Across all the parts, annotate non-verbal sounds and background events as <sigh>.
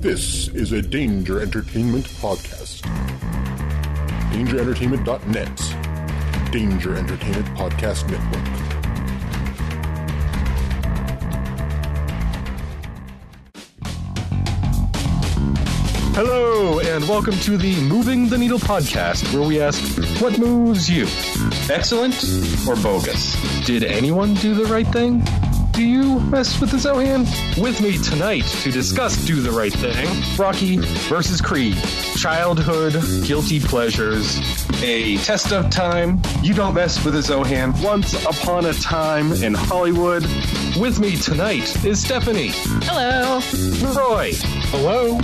This is a Danger Entertainment podcast. DangerEntertainment.net. Danger Entertainment Podcast Network. Hello, and welcome to the Moving the Needle podcast, where we ask, what moves you? Excellent or bogus? Did anyone do the right thing? Do you mess with the Zohan? With me tonight to discuss Do the Right Thing, Rocky versus Creed, childhood, guilty pleasures, a test of time, you don't mess with the Zohan, once upon a time in Hollywood. With me tonight is Stephanie. Hello. Roy. Hello.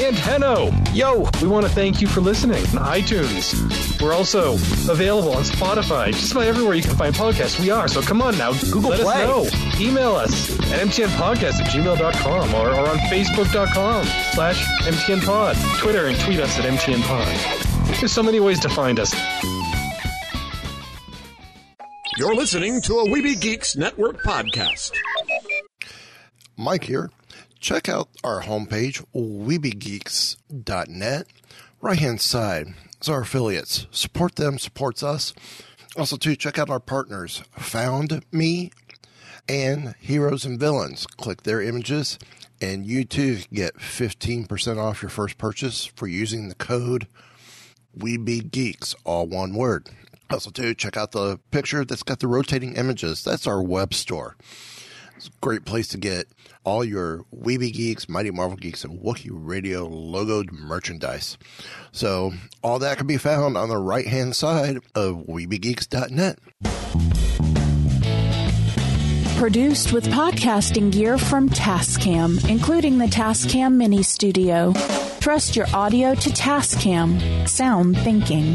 And Henno. Yo, we want to thank you for listening on iTunes. We're also available on Spotify, just about everywhere you can find podcasts. We are, so come on now. Google Let Play. us know. Email us at mtnpodcast at gmail.com or, or on facebook.com slash mtnpod. Twitter and tweet us at mtnpod. There's so many ways to find us. You're listening to a We Be Geeks Network podcast. Mike here. Check out our homepage, webegeeks.net. Right hand side is our affiliates. Support them, supports us. Also, too, check out our partners, Found Me and Heroes and Villains. Click their images, and you too get 15% off your first purchase for using the code WeBeGeeks, all one word. Also, too, check out the picture that's got the rotating images. That's our web store. It's a great place to get all your We Be Geeks, Mighty Marvel Geeks, and Wookiee Radio logoed merchandise. So all that can be found on the right hand side of WeBeGeeks.net. Produced with podcasting gear from Tascam, including the Tascam Mini Studio. Trust your audio to Tascam. Sound thinking.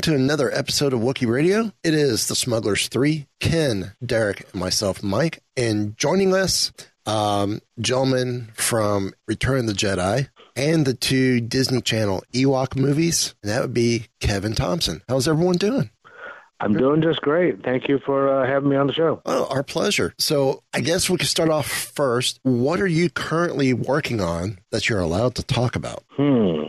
Welcome to another episode of Wookiee Radio. It is the Smugglers 3, Ken, Derek, and myself, Mike. And joining us, um, gentlemen from Return of the Jedi and the two Disney Channel Ewok movies. And that would be Kevin Thompson. How's everyone doing? I'm doing just great. Thank you for uh, having me on the show. Oh, our pleasure. So I guess we could start off first. What are you currently working on that you're allowed to talk about? Hmm.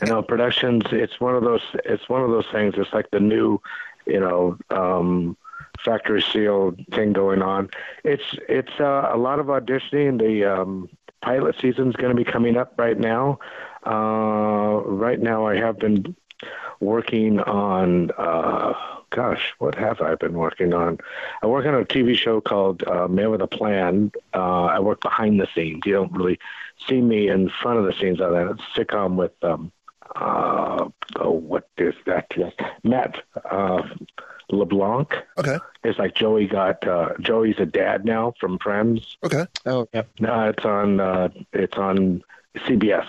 you know, <laughs> productions. It's one of those. It's one of those things. It's like the new, you know, um, factory seal thing going on. It's it's uh, a lot of auditioning. The um, pilot season's going to be coming up right now. Uh, right now, I have been working on. Uh, gosh, what have I been working on? I work on a TV show called uh, Man with a Plan. Uh, I work behind the scenes. You don't really see me in front of the scenes on that. It's a sitcom with um, uh, oh, what is that? Yes, Matt uh, LeBlanc. Okay. It's like Joey got uh, Joey's a dad now from Friends. Okay. Oh, yeah. No, it's on uh, it's on CBS,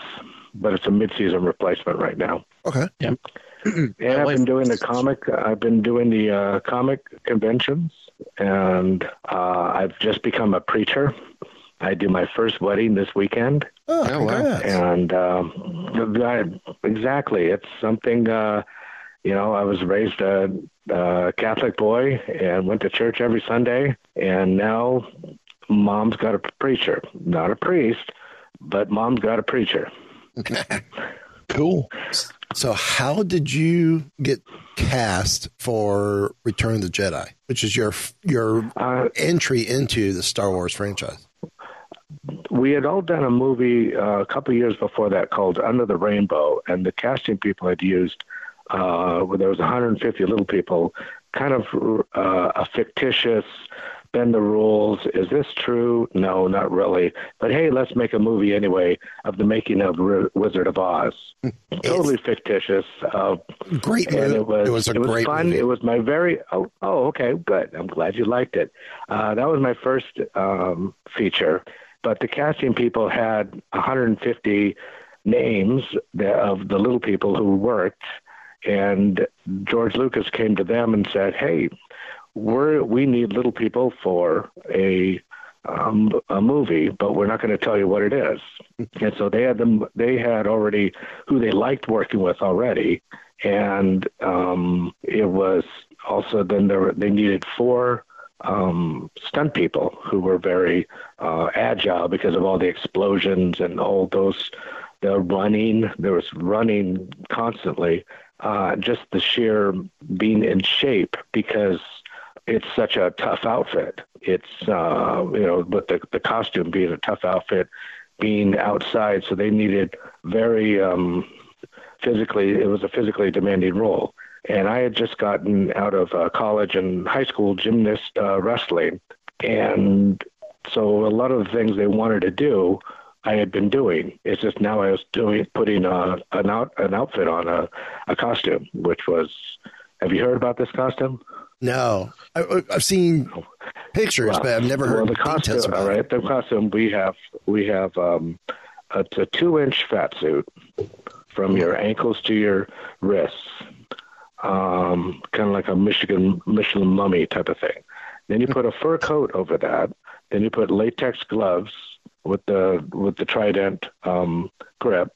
but it's a mid-season replacement right now. Okay. <clears throat> And I've been doing the comic. I've been doing the uh, comic conventions, and uh, I've just become a preacher. I do my first wedding this weekend, Oh, Oh, wow. congrats. and um, I, exactly, it's something. Uh, you know, I was raised a, a Catholic boy and went to church every Sunday, and now mom's got a preacher, not a priest, but mom's got a preacher. <laughs> Cool. So, how did you get cast for Return of the Jedi, which is your your Uh, entry into the Star Wars franchise? we had all done a movie uh, a couple of years before that called Under the Rainbow, and the casting people had used uh, where there was 150 little people, kind of uh, a fictitious the rules. Is this true? No, not really. But hey, let's make a movie anyway of the making of R- Wizard of Oz. <laughs> totally fictitious. Uh, Great movie. it was It was a great fun. movie. It was my very oh oh okay good. I'm glad you liked it. Uh, that was my first um, feature, but the casting people had 150 names of the little people who worked, and George Lucas came to them and said, "Hey, we're we need little people for a." Um, a movie, but we're not going to tell you what it is. <laughs> And so they had them. They had already who they liked working with already, and um, it was also then there were, they needed four um, stunt people who were very uh, agile because of all the explosions and all those the running. There was running constantly. Uh, just the sheer being in shape because it's such a tough outfit. It's uh, you know, but the the costume being a tough outfit, being outside, so they needed very um, physically. It was a physically demanding role, and I had just gotten out of uh, college and high school gymnast uh, wrestling, and so a lot of the things they wanted to do. I had been doing. It's just now I was doing putting uh, an out an outfit on a, a costume, which was. Have you heard about this costume? No, I, I've seen pictures, Well, but I've never heard well, the costume. about All it. the costume we have we have um, a, a two-inch fat suit from your ankles to your wrists, um, kind of like a Michigan Michelin mummy type of thing. Then you put a fur coat over that. Then you put latex gloves with the with the trident um, grip,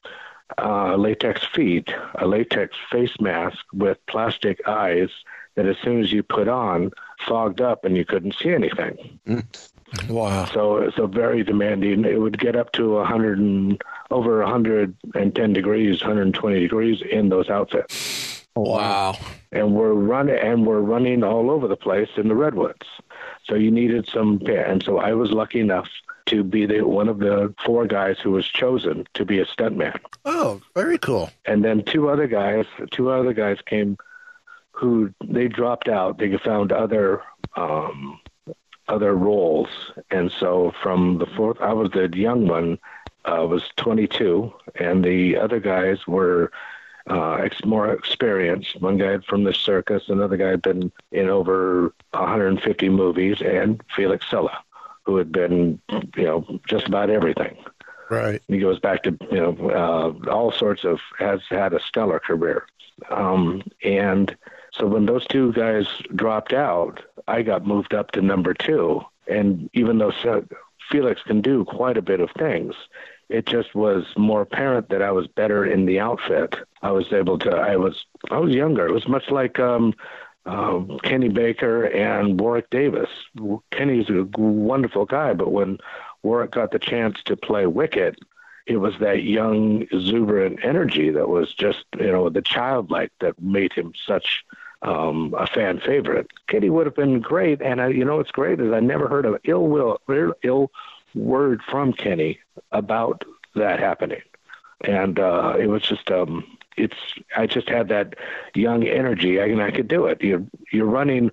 uh, latex feet, a latex face mask with plastic eyes that as soon as you put on fogged up and you couldn't see anything. Mm. Wow. So so very demanding. It would get up to a 100 and over 110 degrees, 120 degrees in those outfits. Oh, wow. And we're running and we're running all over the place in the redwoods. So you needed some and so I was lucky enough to be the one of the four guys who was chosen to be a stuntman. Oh, very cool. And then two other guys, two other guys came who they dropped out. They found other um, other roles, and so from the fourth, I was the young one. uh, was 22, and the other guys were uh, ex- more experienced. One guy from the circus, another guy had been in over 150 movies, and Felix Silla, who had been, you know, just about everything. Right. He goes back to you know uh, all sorts of has had a stellar career, um, and so when those two guys dropped out, I got moved up to number two. And even though Felix can do quite a bit of things, it just was more apparent that I was better in the outfit. I was able to. I was. I was younger. It was much like. Um, uh, Kenny Baker and Warwick Davis. Kenny's a wonderful guy, but when Warwick got the chance to play Wicket, it was that young, exuberant energy that was just, you know, the childlike that made him such um, a fan favorite. Kenny would have been great, and I, you know, what's great is I never heard of ill will, ill word from Kenny about that happening, and uh, it was just, um, it's, I just had that young energy, I, and I could do it. You're you're running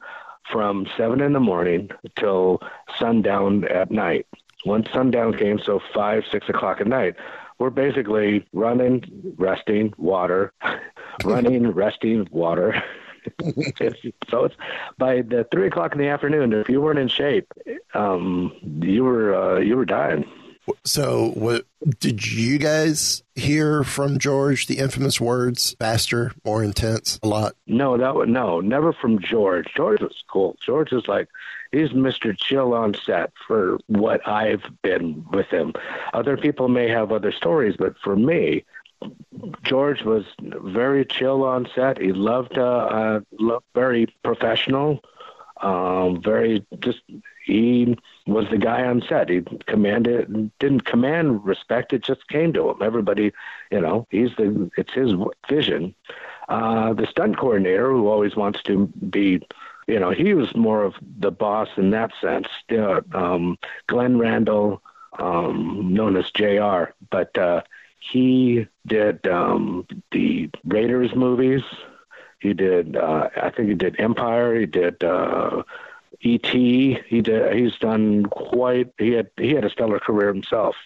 from seven in the morning till sundown at night. Once sundown came, so five, six o'clock at night, we're basically running, resting, water, <laughs> running, <laughs> resting, water. <laughs> It's- so it's by the three o'clock in the afternoon. If you weren't in shape, um, you were uh, you were dying. So, what did you guys hear from George? The infamous words "faster, more intense" a lot. No, that was no, never from George. George was cool. George is like he's Mr. Chill on set for what I've been with him. Other people may have other stories, but for me, George was very chill on set. He loved, uh, uh loved very professional, um, very just. He was the guy on set. He commanded, didn't command respect. It just came to him. Everybody, you know, he's the. It's his vision. Uh, the stunt coordinator, who always wants to be, you know, he was more of the boss in that sense. Uh, um, Glenn Randall um, known as Jr. But uh, he did um, the Raiders movies. He did, uh, I think he did Empire. He did uh, E.T. He did. He's done quite. He had he had a stellar career himself.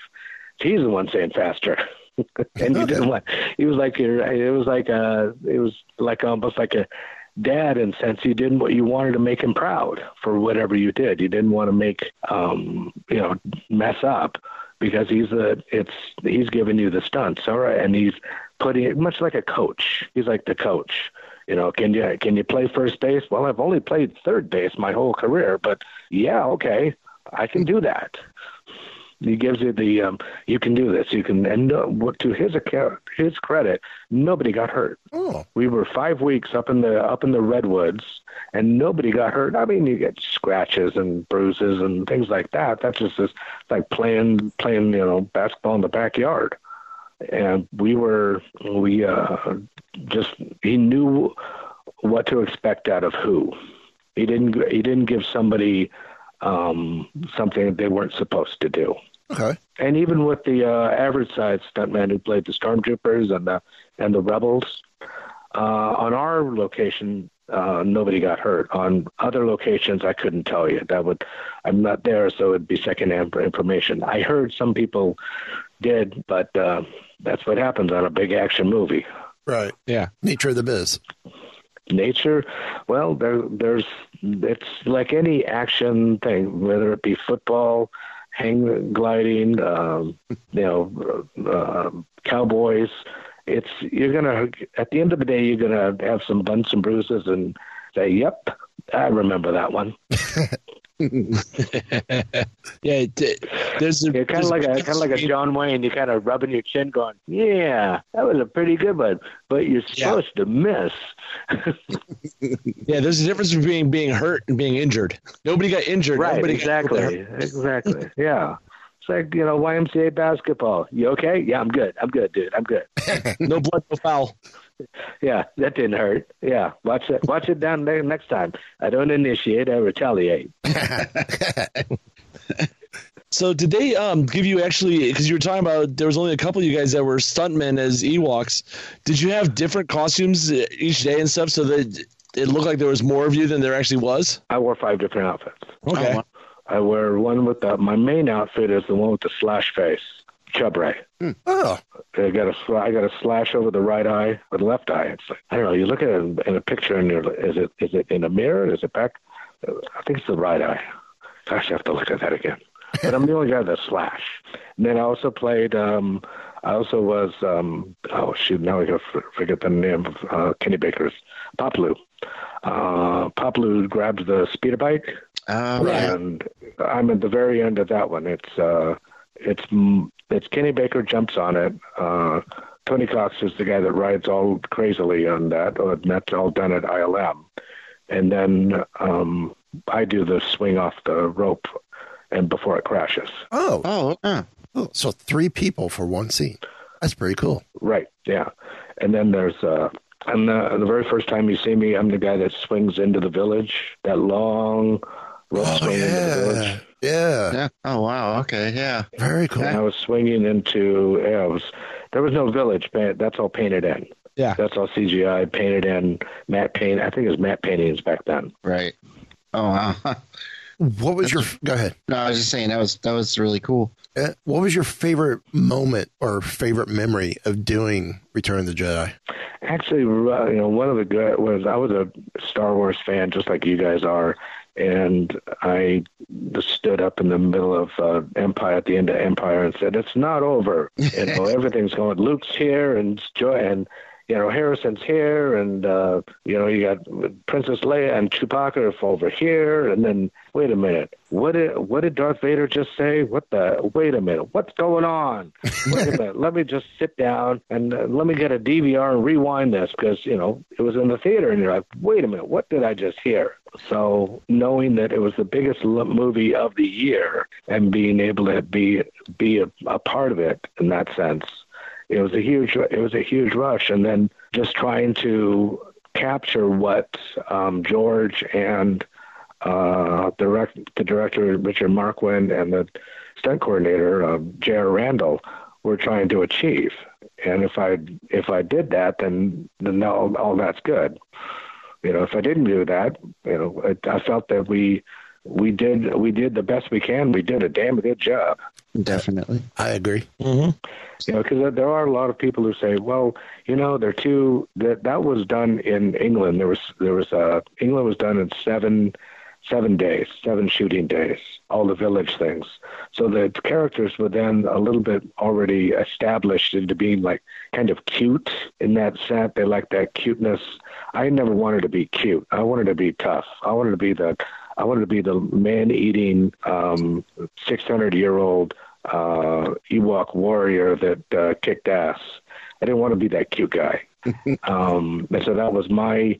He's the one saying faster. <laughs> and he didn't want. He was like it was like a it was like almost like a dad in sense you didn't what you wanted to make him proud for whatever you did. You didn't want to make um you know mess up because he's the it's he's giving you the stunts all right and he's putting it much like a coach. He's like the coach. You know, can you can you play first base? Well, I've only played third base my whole career, but yeah, okay, I can do that. He gives you the um, you can do this. You can and uh, to his account, his credit, nobody got hurt. Oh, We were five weeks up in the up in the redwoods, and nobody got hurt. I mean, you get scratches and bruises and things like that. That's just this, like playing playing you know basketball in the backyard. And we were we uh, just he knew what to expect out of who. He didn't he didn't give somebody um, something that they weren't supposed to do. okay. And even with the uh, average size stuntman who played the stormtroopers and the and the rebels, uh, on our location, uh, nobody got hurt. On other locations, I couldn't tell you. That would, I'm not there, so it'd be secondhand information. I heard some people did, but uh, that's what happens on a big action movie. Right. Yeah. Nature of the biz. Nature, well, there, there's it's like any action thing, whether it be football, hang gliding, um, <laughs> you know, uh, cowboys. It's you're gonna at the end of the day you're gonna have some bumps and bruises and say, "Yep, I remember that one." <laughs> <laughs> Yeah, it, there's a You're kind of like a kind of like a John Wayne. You're kind of rubbing your chin, going, "Yeah, that was a pretty good one," but you're Yeah. supposed to miss. <laughs> Yeah, there's a difference between being hurt and being injured. Nobody got injured. Right, Nobody exactly, exactly. Yeah. It's like, you know, YMCA basketball. You okay? Yeah, I'm good. I'm good, dude. I'm good. <laughs> No blood, no foul. <laughs> Yeah, that didn't hurt. Yeah, watch it. Watch it down there next time. I don't initiate. I retaliate. <laughs> So did they um give you actually because you were talking about there was only a couple of you guys that were stuntmen as Ewoks. Did you have different costumes uh, each day and stuff so that it looked like there was more of you than there actually was? I wore five different outfits. Okay. I wear one with the, my main outfit is the one with the slash face, Chub Ray. Oh, I got a sla- I got a slash over the right eye or the left eye. It's like I don't know. You look at it in, in a picture and you're is it is it in a mirror? Is it back? Uh, I think it's the right eye. Gosh, I have to look at that again. But I'm the only guy with a slash. And then I also played. um I also was. um Oh shoot! Now I gotta forget the name of uh, Kenny Baker's Paploo. Uh, Paploo grabs the speeder bike Oh, and I'm at the very end of that one. It's uh, it's mm, it's Kenny Baker jumps on it. Uh, Tony Cox is the guy that rides all crazily on that. And that's all done at ILM, and then um, I do the swing off the rope, and before it crashes. oh, Oh, uh, oh. So three people for one scene. That's pretty cool. Right. Yeah. And then there's uh and the, the very first time you see me, I'm the guy that swings into the village. That long rope Oh swing into the village. Yeah. yeah. Oh, wow. Okay. Yeah. Very cool. And I was swinging into yeah, was there was no village, but that's all painted in. Yeah. That's all CGI painted in. Matte paint. I think it was matte paintings back then. Right. Oh, wow. What was your? Go ahead. No, I was just saying that was that was really cool. Uh, What was your favorite moment or favorite memory of doing Return of the Jedi? Actually, uh, you know, one of the good was I was a Star Wars fan, just like you guys are, and I stood up in the middle of uh, Empire at the end of Empire and said, "It's not over. <laughs> You know, everything's going. Luke's here, and Joy, and you know, Harrison's here, and uh, you know, you got Princess Leia and Chewbacca over here, and then wait a minute, what did what did Darth Vader just say? What the? Wait a minute, what's going on? Wait a minute, let me just sit down and uh, let me get a DVR and rewind this because you know it was in the theater, and you're like, wait a minute, what did I just hear? So knowing that it was the biggest movie of the year and being able to be be a, a part of it in that sense it was a huge it was a huge rush and then just trying to capture what um, George and uh, direct the director Richard Marquand and the stunt coordinator uh, J.R. Randall were trying to achieve. And if I if I did that, then then all, all that's good. You know, if I didn't do that, you know, I felt that we we did we did the best we can. We did a damn good job. Definitely. I agree. Mm-hmm. You know, because there are a lot of people who say, "Well, you know, they're too." That that was done in England. There was there was uh, England was done in seven seven days, seven shooting days, all the village things. So the characters were then a little bit already established into being like kind of cute in that set. They like that cuteness. I never wanted to be cute. I wanted to be tough. I wanted to be the I wanted to be the man-eating, um, 600-year-old uh, Ewok warrior that uh, kicked ass. I didn't want to be that cute guy. <laughs> um, and so that was my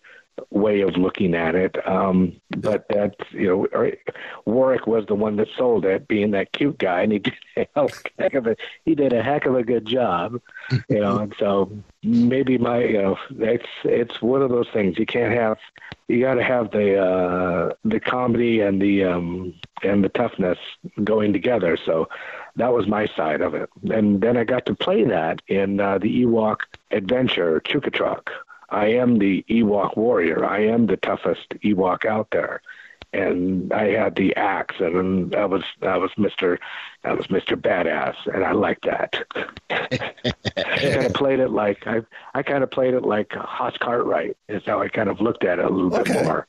way of looking at it. Um, but that, you know, Warwick was the one that sold it, being that cute guy, and he <laughs> did a a heck of a he did a heck of a good job, you know. and so maybe my, you know, it's it's one of those things you can't have. You got to have the uh, the comedy and the um, and the toughness going together. So that was my side of it. And then I got to play that in uh, the Ewok Adventure Chukha-Trok. I am the Ewok warrior. I am the toughest Ewok out there. And I had the axe, and that was that was Mister that was Mister Badass, and I liked that. I kind of <laughs> played it like I I kind of played it like Hoss Cartwright. Is how I kind of looked at it a little Okay. bit more.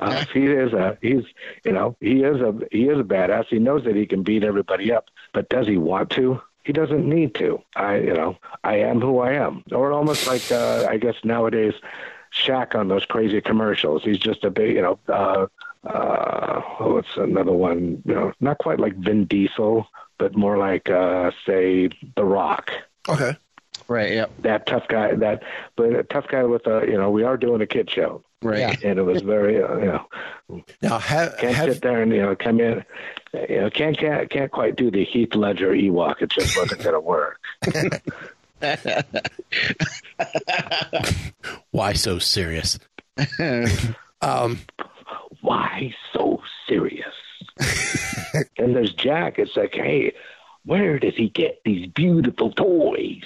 Uh, he is a he's you know he is a he is a badass. He knows that he can beat everybody up, but does he want to? He doesn't need to. I you know I am who I am, or almost like uh, I guess nowadays Shaq on those crazy commercials. He's just a big you know. Uh, uh, what's another one? You know, not quite like Vin Diesel, but more like uh, say The Rock Okay. Right. Yep. that tough guy that but a tough guy with a you know we are doing a kid show Right. and it was very uh, you know Now, have, can't have sit there and you know come in you know can't can't can't quite do the Heath Ledger Ewok. It just wasn't going to work. <laughs> Why so serious? <laughs> Um, why so serious? <laughs> And there's Jack it's like hey where does he get these beautiful toys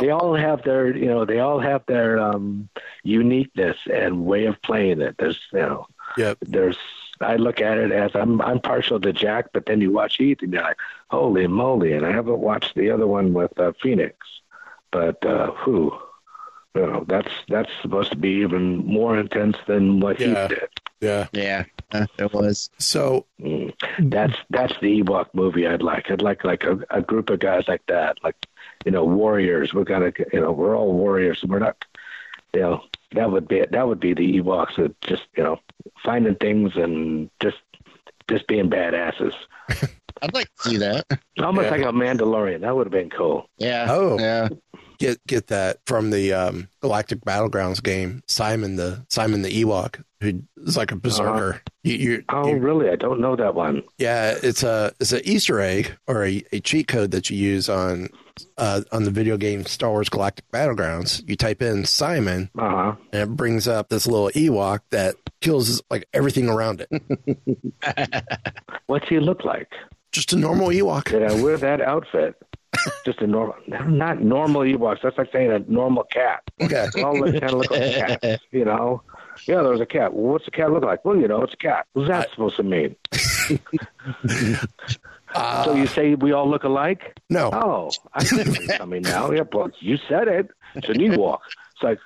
they all have their you know they all have their um uniqueness and way of playing it there's you know Yep. there's I look at it as I'm I'm partial to Jack, but then you watch Heath and you're like, holy moly! And I haven't watched the other one with uh, Phoenix, but uh, who, you know, that's that's supposed to be even more intense than what Yeah. Heath did. yeah. Yeah. It was. So, Mm. That's that's the Ewok movie I'd like. I'd like like a, a group of guys like that, like you know, warriors. We're gonna, you know, we're all warriors. We're not, you know, that would be it. that would be the Ewoks that just you know finding things and just just being badasses. <laughs> I'd like to see that. Almost Yeah. like a Mandalorian. That would have been cool. Yeah. Oh. Yeah. Get get that from the um, Galactic Battlegrounds game. Simon the Simon the Ewok, who is like a berserker. You, you, Oh, you- really? I don't know that one. yeah, it's a it's an Easter egg or a, a cheat code that you use on uh, on the video game Star Wars Galactic Battlegrounds. You type in Simon, Uh huh. and it brings up this little Ewok that kills like everything around it. <laughs> What's he look like? Just a normal Ewok. Did I wear that outfit? <laughs> Just a normal, not normal Ewoks. That's like saying a normal cat. Okay. They all look, kind of look like <laughs> cats, you know. Yeah, there was a cat. Well, what's a cat look like? Well, you know, it's a cat. What's that supposed to mean? Uh, <laughs> so you say we all look alike? no. Oh, I see coming now. Yeah, well, you said it. It's an Ewok. It's like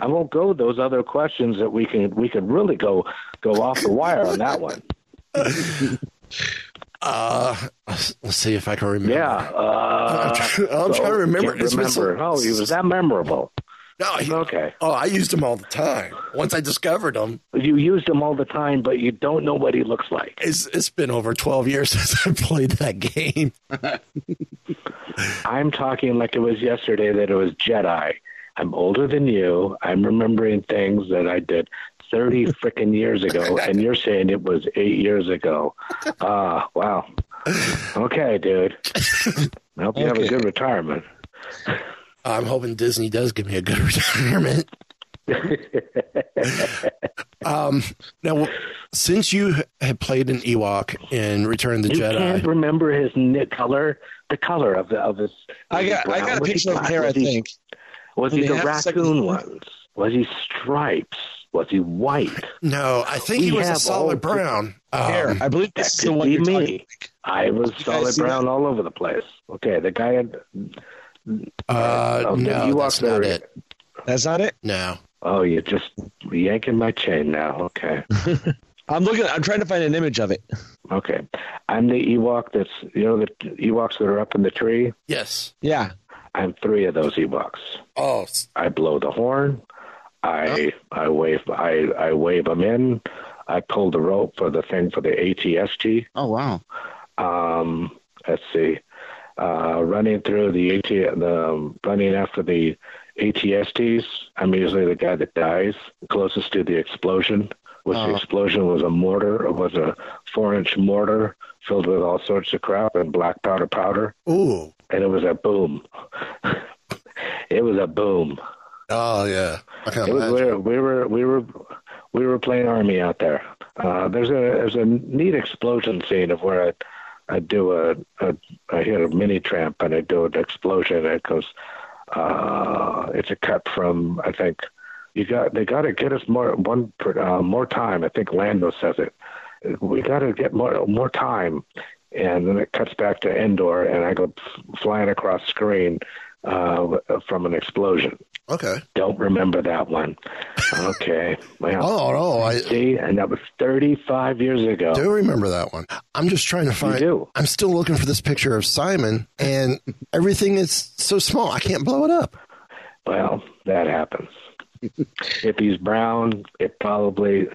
I won't go those other questions that we can we could really go go off the wire on that one. Uh, let's see if I can remember. Yeah. Uh, I'm trying- I'm trying to remember. It's so- remember. Oh, he was that memorable. No, he- Okay. Oh, I used them all the time. Once I discovered them, You used him all the time, but you don't know what he looks like. it's it's been over twelve years <laughs> since I played that game. I'm talking like it was yesterday that it was Jedi. I'm older than you. I'm remembering things that I did 30 <laughs> freaking years ago, and you're saying it was eight years ago. Ah, wow. Okay, dude. I <laughs> hope you have a good retirement. I'm hoping Disney does give me a good <laughs> retirement. Um, now, since you had played an Ewok in Return of the You Jedi, can't remember his knit color, the color of the of his. I was he got I got a Was picture of black? hair. I Was he- think. Was he the raccoon second- ones? Was he stripes? Was he white? no, I think We he was a solid brown. hair. Um, I believe that's the one be you're talking. me. I was guys solid brown that? all over the place. Okay, the guy had. uh, of the no, Ewoks that's that not are- it. That's not it. No. Oh, you're just yanking my chain now. Okay. <laughs> I'm looking. I'm trying to find an image of it. Okay. I'm the Ewok that's, you know, the Ewoks that are up in the tree? Yes. Yeah. I'm three of those Ewoks. Oh, I blow the horn. I I wave I I wave them in. I pull the rope for the thing for the ATST. Oh wow. Um, let's see. Uh, running through the AT the running after the ATSTs. I'm usually the guy that dies closest to the explosion. Which the Oh. explosion was a mortar. It was a four-inch mortar filled with all sorts of crap and black powder powder, ooh. and it was a boom. <laughs> it was a boom. Oh, yeah. It was, we, were, we were we were we were playing army out there. Uh, there's a there's a neat explosion scene of where I I do a, a I hit a mini tramp and I do an explosion and it goes. Uh, it's a cut from I think you got they got to get us more one uh, more time. I think Lando says it. We got to get more more time, and then it cuts back to Endor and I go f- flying across screen uh, from an explosion. Okay. Don't remember that one. Okay. Well, <laughs> Oh, no. I see, and that was 35 years ago. do remember that one. I'm just trying to find. You do? I'm still looking for this picture of Simon, and everything is so small. I can't blow it up. Well, that happens. if he's brown, it probably,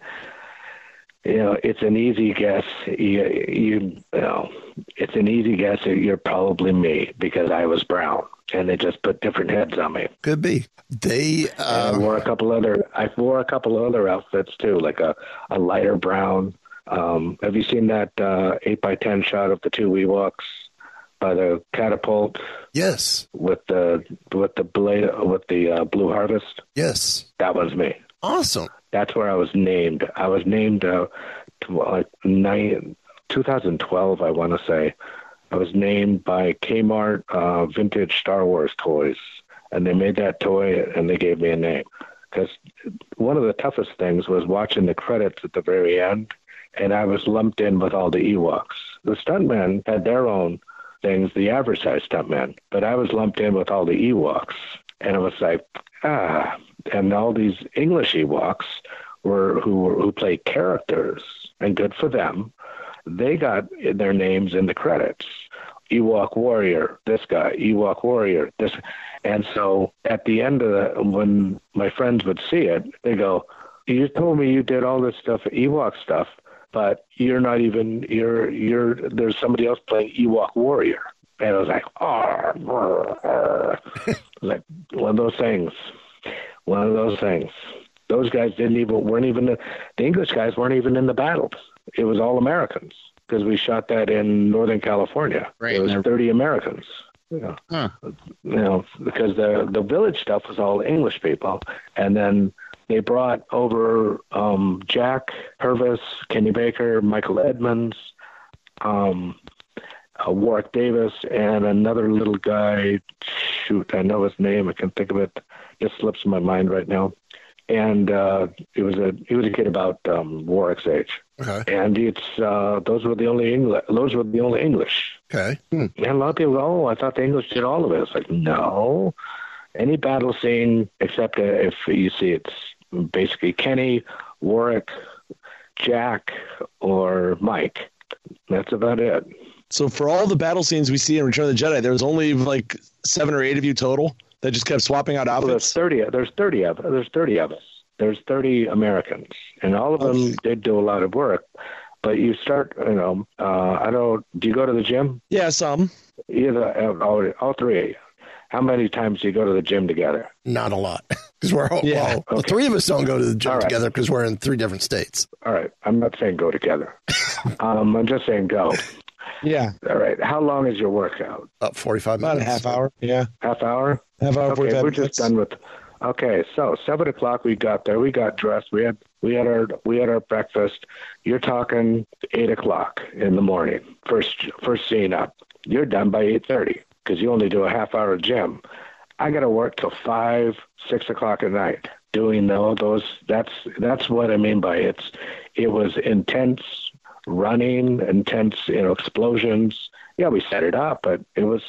you know, it's an easy guess. You, you, you know, it's an easy guess that you're probably me because I was brown, and they just put different heads on me. Could be. They. And I Uh, wore a couple other. I wore a couple other outfits too, like a a lighter brown. Um, have you seen that uh, eight by ten shot of the two Ewoks by the catapult yes. with the with the blade with the uh, blue harvest? Yes. That was me. Awesome. That's where I was named. I was named uh, like nine, 2012, I want to say. I was named by Kmart uh, Vintage Star Wars Toys, and they made that toy and they gave me a name. Because one of the toughest things was watching the credits at the very end, and I was lumped in with all the Ewoks. The stuntmen had their own things, the average size stuntmen, but I was lumped in with all the Ewoks, and it was like, ah, and all these English Ewoks were who who played characters, and good for them. They got their names in the credits. Ewok Warrior, this guy, Ewok Warrior, this, and so at the end of the when my friends would see it, they go, "You told me you did all this stuff, Ewok stuff, but you're not even you're you're there's somebody else playing Ewok Warrior." And I was like, "Oh, <laughs> like one of those things, one of those things." Those guys didn't even weren't even the, the English guys weren't even in the battles. It was all Americans because we shot that in Northern California. Right, It was 30 Americans. You know, Huh. you know, because the the village stuff was all English people, and then they brought over um, Jack Purvis, Kenny Baker, Michael Edmonds, um, uh, Warwick Davis, and another little guy. Shoot, I know his name. I can think of it. Just slips my mind right now. And uh, he was a he was a kid about um, Warwick's age, Okay. and it's uh, those were the only English. Those were the only English. Okay. Hmm. And a lot of people go, oh, I thought the English did all of it. It's like, no. Any battle scene, except uh, if you see it's basically Kenny, Warwick, Jack, or Mike. That's about it. So for all the battle scenes we see in Return of the Jedi, there was only like seven or eight of you total that just kept swapping out Well, there's outfits. thirty. There's thirty of us. there's thirty of us. There's thirty Americans, and all of them did do a lot of work. But you start, you know, uh, I don't. Do you go to the gym? Yeah, some. Either uh, all, all three of you. How many times do you go to the gym together? Not a lot <laughs> because we're all. Yeah. well, the Okay. three of us don't go to the gym All right. together because we're in three different states. All right. I'm not saying go together. <laughs> um, I'm just saying go. Yeah, All right. How long is your workout? Up forty-five minutes. about a half hour. Yeah, Half hour? half hour, Okay, we're minutes. just done with. Okay, so seven o'clock we got there. We got dressed. We had we had our we had our breakfast. You're talking eight o'clock in the morning. First first scene up. You're done by eight thirty because you only do a half hour gym. I got to work till five six o'clock at night doing all those. That's that's what I mean by it's. It was intense running, intense you know explosions. Yeah, we set it up, but it was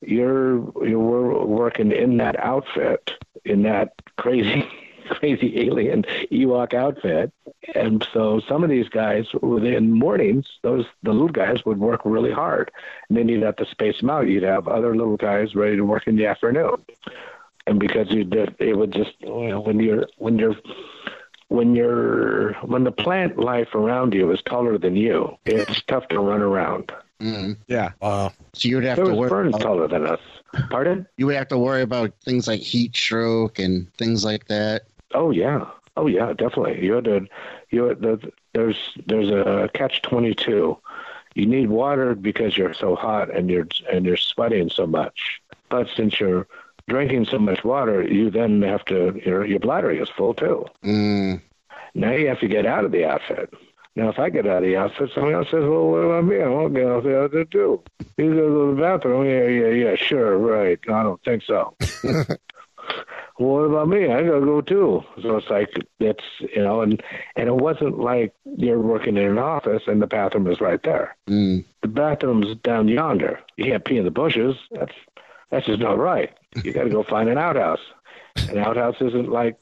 you're you were working in that outfit in that crazy <laughs> crazy alien Ewok outfit. And so some of these guys within mornings, those the little guys would work really hard. And then you'd have to space them out. You'd have other little guys ready to work in the afternoon. And because you did it would just you know, when you're when you're when you're when the plant life around you is taller than you, it's tough to run around. Mm. Yeah. Wow. So you would have There to was worry. Burns About, taller than us. Pardon? you would have to worry about things like heat stroke and things like that. Oh yeah, oh yeah, definitely. You had to, you had the, there's there's a catch twenty two. You need water because you're so hot and you're and you're sweating so much. But since you're drinking so much water, you then have to your your bladder is full too. Mm. Now you have to get out of the outfit. Now, if I get out of the outfit, somebody else says, "Well, what about me? I won't get out the outfit too." You go to the bathroom. Yeah, yeah, yeah. Sure, right. I don't think so. <laughs> well, what about me? I gotta go too. So it's like it's you know, and and it wasn't like you're working in an office and the bathroom is right there. Mm. The bathroom's down yonder. You can't pee in the bushes. That's that's just not right. You got to go find an outhouse. An outhouse isn't like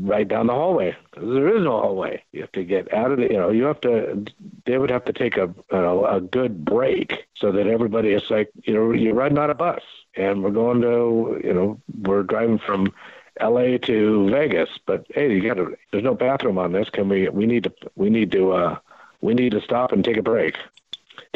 right down the hallway. There is no hallway. You have to get out of the. You know, you have to. They would have to take a you know, a good break so that everybody is like you know you're riding on a bus and we're going to you know we're driving from L.A. to Vegas, but hey, you got to. There's no bathroom on this. Can we? We need to. We need to. uh We need to stop and take a break.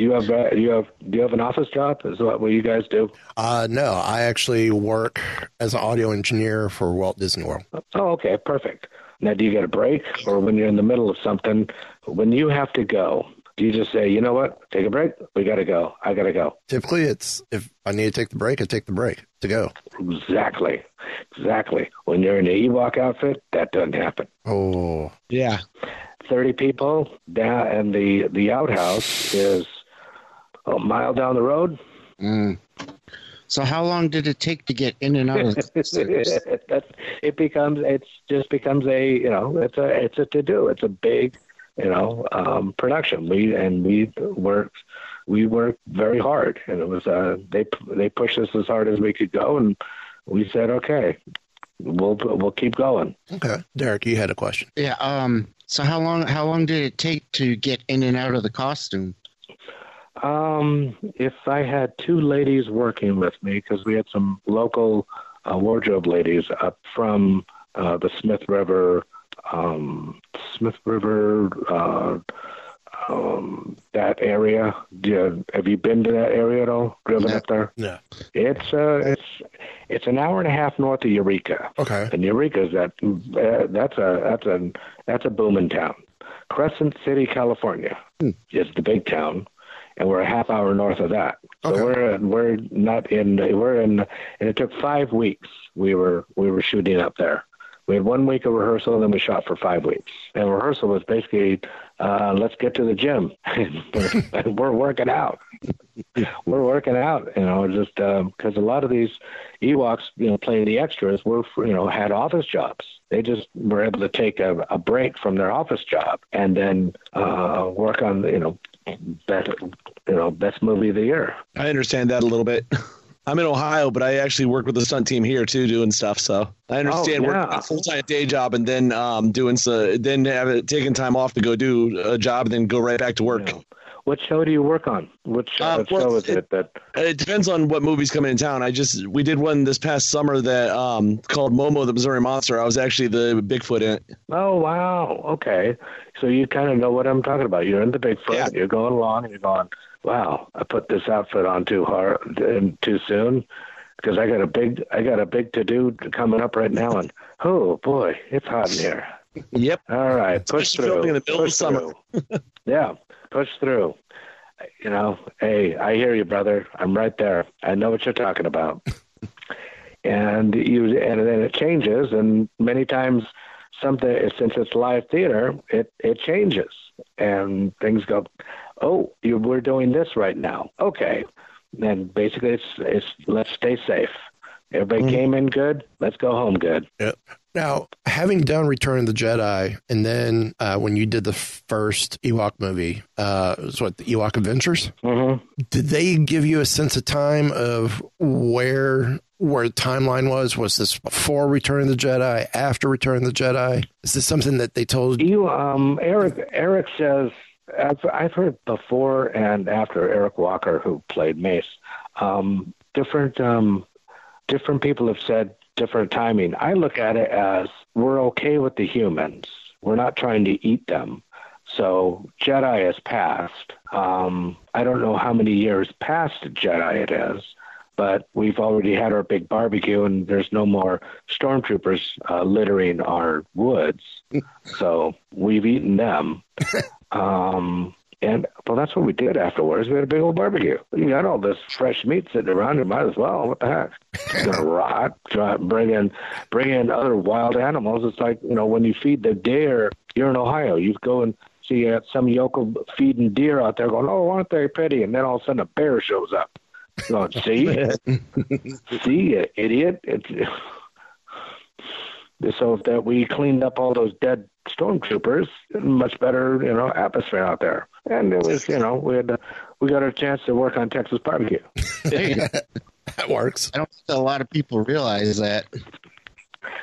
Do you have? Uh, do you have? Do you have an office job? Is that what you guys do? Uh, no, I actually work as an audio engineer for Walt Disney World. Oh, okay, perfect. Now, do you get a break, or when you're in the middle of something, when you have to go, do you just say, you know what, take a break? We got to go. I got to go. Typically, it's if I need to take the break, I take the break to go. Exactly, exactly. When you're in the Ewok outfit, that doesn't happen. Oh, Yeah. Thirty people down, and the the outhouse is a mile down the road. Mm. So how long did it take to get in and out of the <laughs> That's it becomes it's just becomes a you know it's a it's a to do it's a big you know um production we and we worked we worked very hard and it was uh they they pushed us as hard as we could go and we said okay we'll we'll keep going okay. Derek, you had a question. Yeah. Um. So how long? How long did it take to get in and out of the costume? Um, if I had two ladies working with me, because we had some local uh, wardrobe ladies up from uh, the Smith River, um, Smith River, uh, um, that area. You, have you been to that area at all? Driven No. up there? Yeah. It's uh, it's it's an hour and a half north of Eureka. Okay. And Eureka's that uh, that's a that's a that's a booming town. Crescent City, California, is the big town, and we're a half hour north of that. So Okay. we're we're not in we're in, and it took five weeks. We were we were shooting up there. We had one week of rehearsal, and then we shot for five weeks. And rehearsal was basically, uh, let's get to the gym. <laughs> And we're working out we're working out, you know, just because a lot of these Ewoks, you know, playing the extras, were you know had office jobs. They just were able to take a, a break from their office job and then uh, work on you know best you know best movie of the year. I understand that a little bit. <laughs> I'm in Ohio, but I actually work with the stunt team here too, doing stuff. So I understand Oh, yeah. working a full time day job and then um, doing so, then have it, taking time off to go do a job and then go right back to work. Know. What show do you work on? Which Uh, uh, well, show is it- it that? It depends on what movies come in town. I just we did one this past summer that um, called Momo the Missouri Monster. I was actually the Bigfoot in it. Oh wow, okay. So you kind of know what I'm talking about. You're in the Bigfoot. Yeah. You're going along, and you're going, "Wow, I put this outfit on too hard and too soon." Because I got a big, I got a big to do coming up right now, and oh boy, it's hot in here. Yep. All right, push Especially through. in the middle of summer. through. yeah, push through. You know, hey, I hear you, brother. I'm right there. I know what you're talking about. <laughs> and you and then it changes, and many times something since it's live theater, it it changes, and things go, oh, you, we're doing this right now, okay, and basically it's it's let's stay safe. Everybody mm-hmm. came in good. Let's go home good. Yep. Now, having done Return of the Jedi, and then uh, when you did the first Ewok movie, uh, it was what the Ewok Adventures? Mm-hmm. Did they give you a sense of time of where where the timeline was? Was this before Return of the Jedi? After Return of the Jedi? Is this something that they told you? You, um, Eric. Eric says I've I've heard before and after Eric Walker, who played Mace. Um, different um, different people have said different timing. I look at it as we're okay with the humans. We're not trying to eat them. So Jedi has passed. Um, I don't know how many years past Jedi it is, but we've already had our big barbecue, and there's no more stormtroopers uh, littering our woods. <laughs> so we've eaten them. <laughs> Um, and well, that's what we did afterwards. We had a big old barbecue. You got all this fresh meat sitting around. You might as well. What the heck? It's gonna <laughs> rot. Try, bring in, bring in other wild animals. It's like you know when you feed the deer. You're in Ohio. You go and see uh, some yokel feeding deer out there, going, "Oh, aren't they pretty?" And then all of a sudden a bear shows up. Going, <laughs> see, see, you idiot. It's, <sighs> so that we cleaned up all those dead stormtroopers, much better, you know, atmosphere out there. And it was, you <laughs> know, we had to, we got a chance to work on Texas barbecue. <laughs> that works. I don't think a lot of people realize that.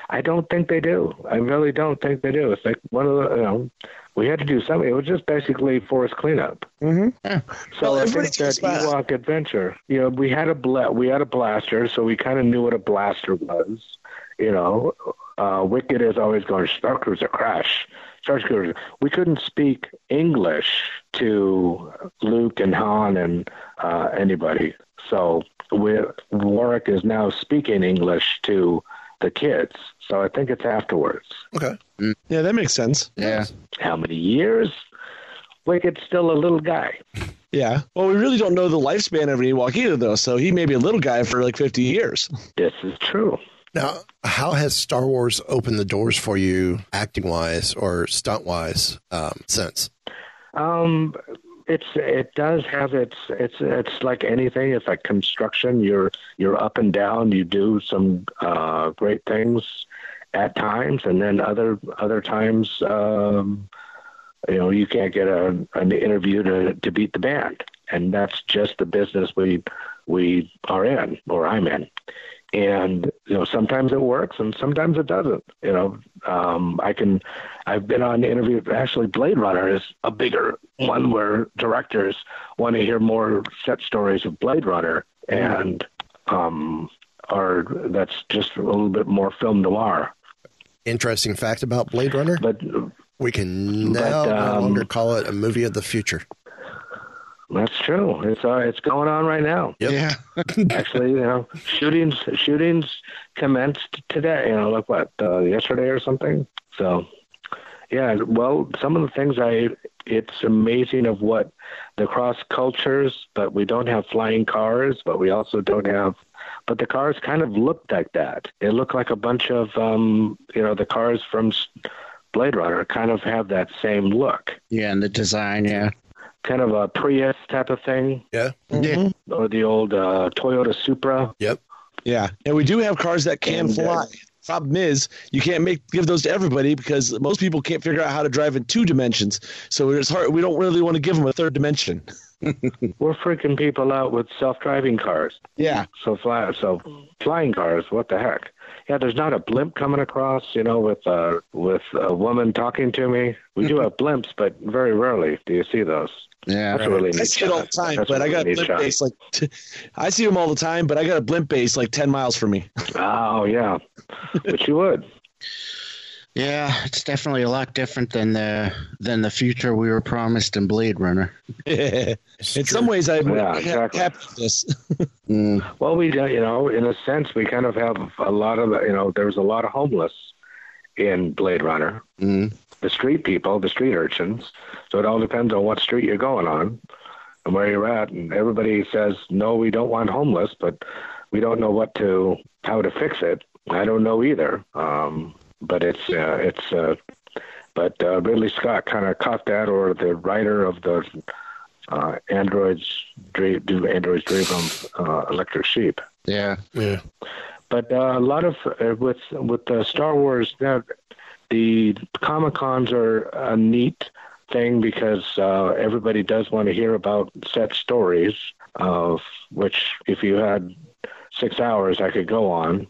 I don't think they do. I really don't think they do. It's like one of the, you know, we had to do something. It was just basically forest cleanup. Mm-hmm. So Well, I everybody think that that. Ewok adventure, you know, we had a bla- we had a blaster, so we kind of knew what a blaster was. You know, uh, Wicket is always going Star Cruiser crash, Star Cruiser. We couldn't speak English to Luke and Han and uh, anybody, so we, Warwick is now speaking English to the kids. So I think it's afterwards. Okay. Yeah, that makes sense. Yeah. How many years? Wicket's still a little guy. Yeah. Well, we really don't know the lifespan of an Ewok either, though. So he may be a little guy for like 50 years. This is true. Now, how has Star Wars opened the doors for you, acting wise or stunt wise, um, since? Um, it's it does have its it's it's like anything. It's like construction. You're you're up and down. You do some uh, great things at times, and then other other times, um, you know, you can't get a, an interview to to beat the band, and that's just the business we we are in, or I'm in. And you know, sometimes it works, and sometimes it doesn't. You know, um, I can. I've been on interview. Actually, Blade Runner is a bigger one where directors want to hear more set stories of Blade Runner, and um, are that's just a little bit more film noir. Interesting fact about Blade Runner. But we can no um, longer call it a movie of the future. That's true. It's uh, it's going on right now. Yep. Yeah. <laughs> Actually, you know, shootings shootings commenced today. You know, like what uh, yesterday or something. So, yeah. Well, some of the things I it's amazing of what the cross cultures, but we don't have flying cars, but we also don't have. But the cars kind of looked like that. They look like a bunch of um, you know the cars from S- Blade Runner kind of have that same look, Yeah, and the design, yeah. Kind of a Prius type of thing, Yeah. Yeah. or the old uh, Toyota Supra. Yep. Yeah. And we do have cars that can And, uh, fly. Problem is, you can't make give those to everybody because most people can't figure out how to drive in two dimensions. So it's hard. We don't really want to give them a third dimension. <laughs> We're freaking people out with self-driving cars. Yeah. So fly, so flying cars. What the heck? Yeah, there's not a blimp coming across. You know, with uh, with a woman talking to me. We do have <laughs> blimps, but very rarely do you see those. Yeah. That's a really I neat see it all the time, That's but a I got a really neat blimp shot. base like t- I see them all the time, but I got a blimp base like ten miles from me. Oh yeah, <laughs> but you would. Yeah, it's definitely a lot different than the than the future we were promised in Blade Runner. <laughs> in some ways, I'm Yeah, ha- exactly. happy with this. <laughs> Mm. Well, we do- you know, in a sense, we kind of have a lot of you know. There's a lot of homeless in Blade Runner. Mm. the street people, the street urchins. So it all depends on what street you're going on and where you're at. And everybody says, no, we don't want homeless, but we don't know what to how to fix it. I don't know either. Um, but it's uh, it's uh, but uh, Ridley Scott kind of caught that, or the writer of the uh, androids dream, do androids dream of uh, electric sheep. Yeah. Yeah. But uh, a lot of uh, with with uh, Star Wars, uh, the Comic Cons are a neat thing because uh, everybody does want to hear about set stories. Of which, if you had six hours, I could go on,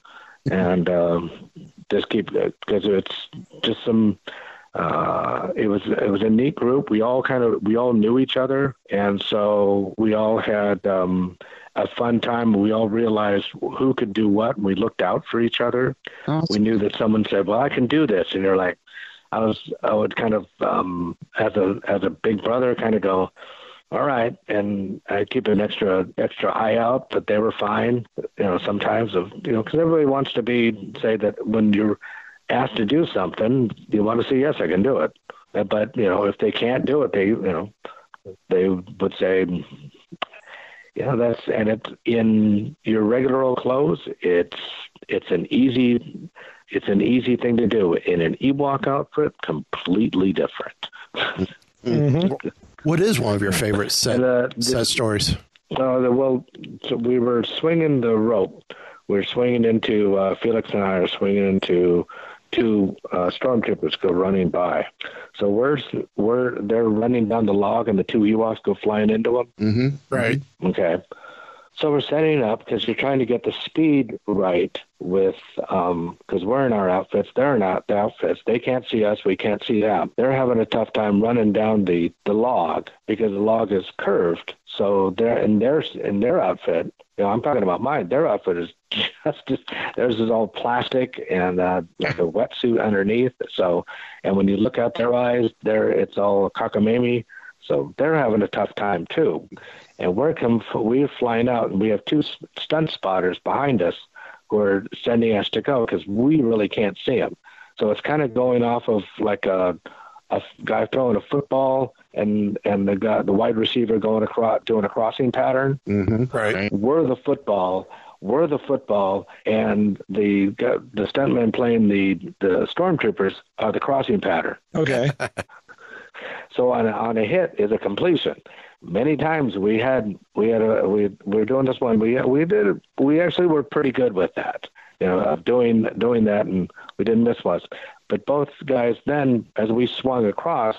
and um, just keep because it's just some. Uh, it was it was a neat group. We all kind of we all knew each other, and so we all had um, a fun time. We all realized who could do what, and we looked out for each other. We knew that someone said, "Well, I can do this," and you're like, I was I would kind of um, as a as a big brother kind of go, all right, and I keep an extra extra eye out, but they were fine. You know, sometimes of you know because everybody wants to be say that when you're asked to do something, you want to say yes, I can do it. Uh, But you know, if they can't do it, they you know they would say, you know, that's and it's in your regular old clothes. It's it's an easy it's an easy thing to do. In an Ewok outfit, completely different. <laughs> What is one of your favorite set And, uh, set stories? Uh, the, well, so we were swinging the rope. We are swinging into uh, Felix and I are swinging into two uh, stormtroopers go running by. So we're we're they're running down the log, and the two Ewoks go flying into them. Mm-hmm. Right. Okay. So we're setting up because you're trying to get the speed right with because we're in our outfits, they're in out- the outfits. They can't see us, we can't see them. They're having a tough time running down the the log because the log is curved. So they're in their in their outfit. You know, I'm talking about mine. Their outfit is <laughs> just theirs is all plastic and uh, a wetsuit underneath. So, and when you look out their eyes, there it's all cockamamie. So they're having a tough time too. And we're come, we're flying out, and we have two stunt spotters behind us who are sending us to go because we really can't see them. So it's kind of going off of like a a guy throwing a football and and the guy the wide receiver going across doing a crossing pattern. Mm-hmm. Right. We're the football. We're the football, and the the stuntmen playing the the stormtroopers are the crossing pattern. Okay. <laughs> So on a, on a hit is a completion. Many times we had we had a we we were doing this one. We we did we actually were pretty good with that. You know, of doing doing that, and we didn't miss much. But both guys then, as we swung across,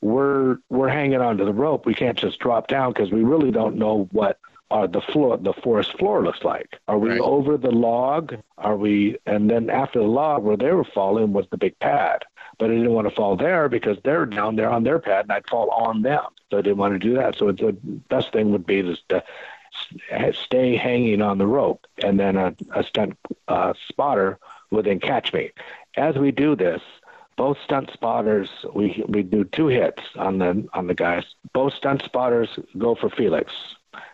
we're we're hanging onto the rope. We can't just drop down because we really don't know what are the floor the forest floor looks like. Are we Right. over the log? Are we? And then after the log, where they were falling was the big pad. But I didn't want to fall there because they're down there on their pad, and I'd fall on them. So I didn't want to do that. So the best thing would be just to s- stay hanging on the rope, and then a, a stunt uh, spotter would then catch me. As we do this, both stunt spotters we we do two hits on the on the guys. Both stunt spotters go for Felix.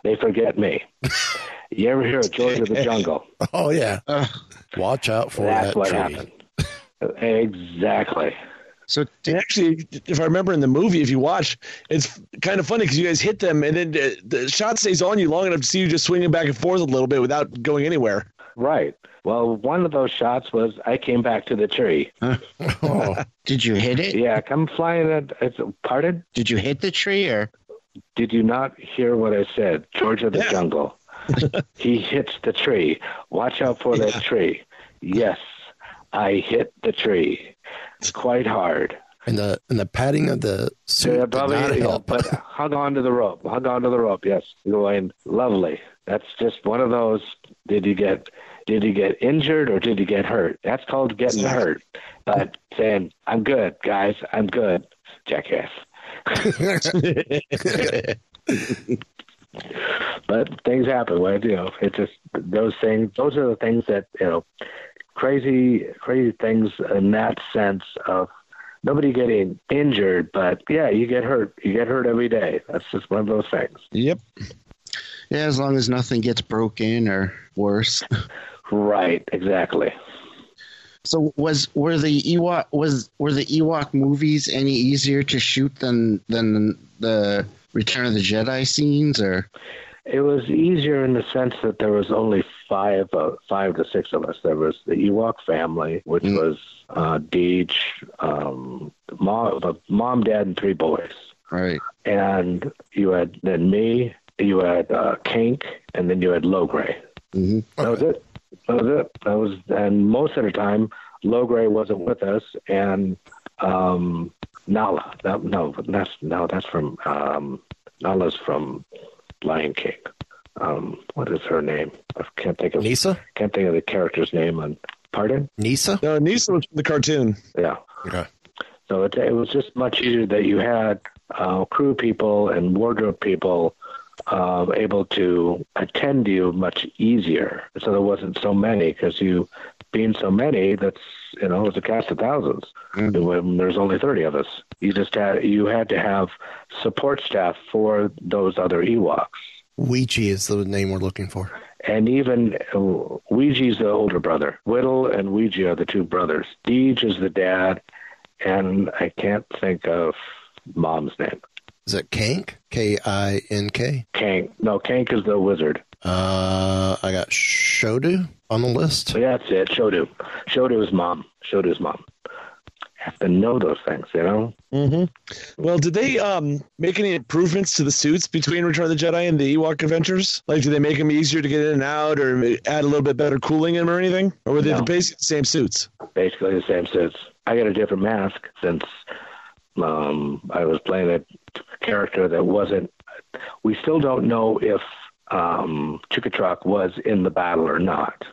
They forget me. <laughs> you ever hear of George of the <laughs> Jungle? Oh yeah. Uh, Watch out for That's that what tree. happened. Exactly. so And actually, if I remember in the movie, if you watch, it's kind of funny because you guys hit them, and then uh, the shot stays on you long enough to see you just swinging back and forth a little bit without going anywhere. Right. Well, one of those shots was I came back to the tree. <laughs> Oh, did you hit it? Yeah, come flying at. It's, pardon? Did you hit the tree or? Did you not hear what I said? George of the Yeah. Jungle. <laughs> he hits the tree. Watch out for that tree. Yes, I hit the tree It's quite hard. and the and the padding of the suit Yeah, did probably, not yeah, help. but <laughs> hung on to the rope. Hung on to the rope. Yes, going lovely. That's just one of those. Did you get? Did you get injured or did you get hurt? That's called getting hurt. But saying, "I'm good, guys. I'm good," jackass. <laughs> <laughs> but things happen. Well, you know, it's just those things. Those are the things that you know, crazy, crazy things in that sense of nobody getting injured, but yeah, you get hurt. You get hurt every day. That's just one of those things. Yep. Yeah, as long as nothing gets broken or worse. Right. Exactly. So was were the Ewok was were the Ewok movies any easier to shoot than than the Return of the Jedi scenes or? It was easier in the sense that there was only five, uh, five to six of us. There was the Ewok family, which was uh, Deej, um, mom, mom, dad, and three boys. Right. And you had then me, you had uh, Kink, and then you had Logray. Mm-hmm. That was it. That was it. That was, and most of the time, Low Logray wasn't with us, and um, Nala. That, no, that's no, that's from um, Nala's from Lion King. Um, what is her name? I can't think of Nisa? Can't think of the character's name. On pardon? Nisa? No, Nisa was from the cartoon. Yeah. Okay. So it, it was just much easier that you had uh, crew people and wardrobe people uh, able to attend you much easier. So there wasn't so many because you, being so many, that's you know it's a cast of 1000s When there's only thirty of us, you just had you had to have support staff for those other Ewoks. Weechee is the name we're looking for. And even uh, Weechee's the older brother. Widdle and Weechee are the two brothers. Deej is the dad, and I can't think of mom's name. Is it Kank? K I N K? Kank. No, Kank is the wizard. Uh, I got Shodu on the list. So yeah, that's it. Shodu. Shodu's mom. Shodu's mom. Have to know those things, you know. Mm-hmm. Well, did they um make any improvements to the suits between Return of the Jedi and the Ewok Adventures? Like, did they make them easier to get in and out, or add a little bit better cooling in them, or anything? Or were they No. basically the same suits? Basically the same suits. I got a different mask since um, I was playing a character that wasn't. We still don't know if um, Chukha-Trok was in the battle or not,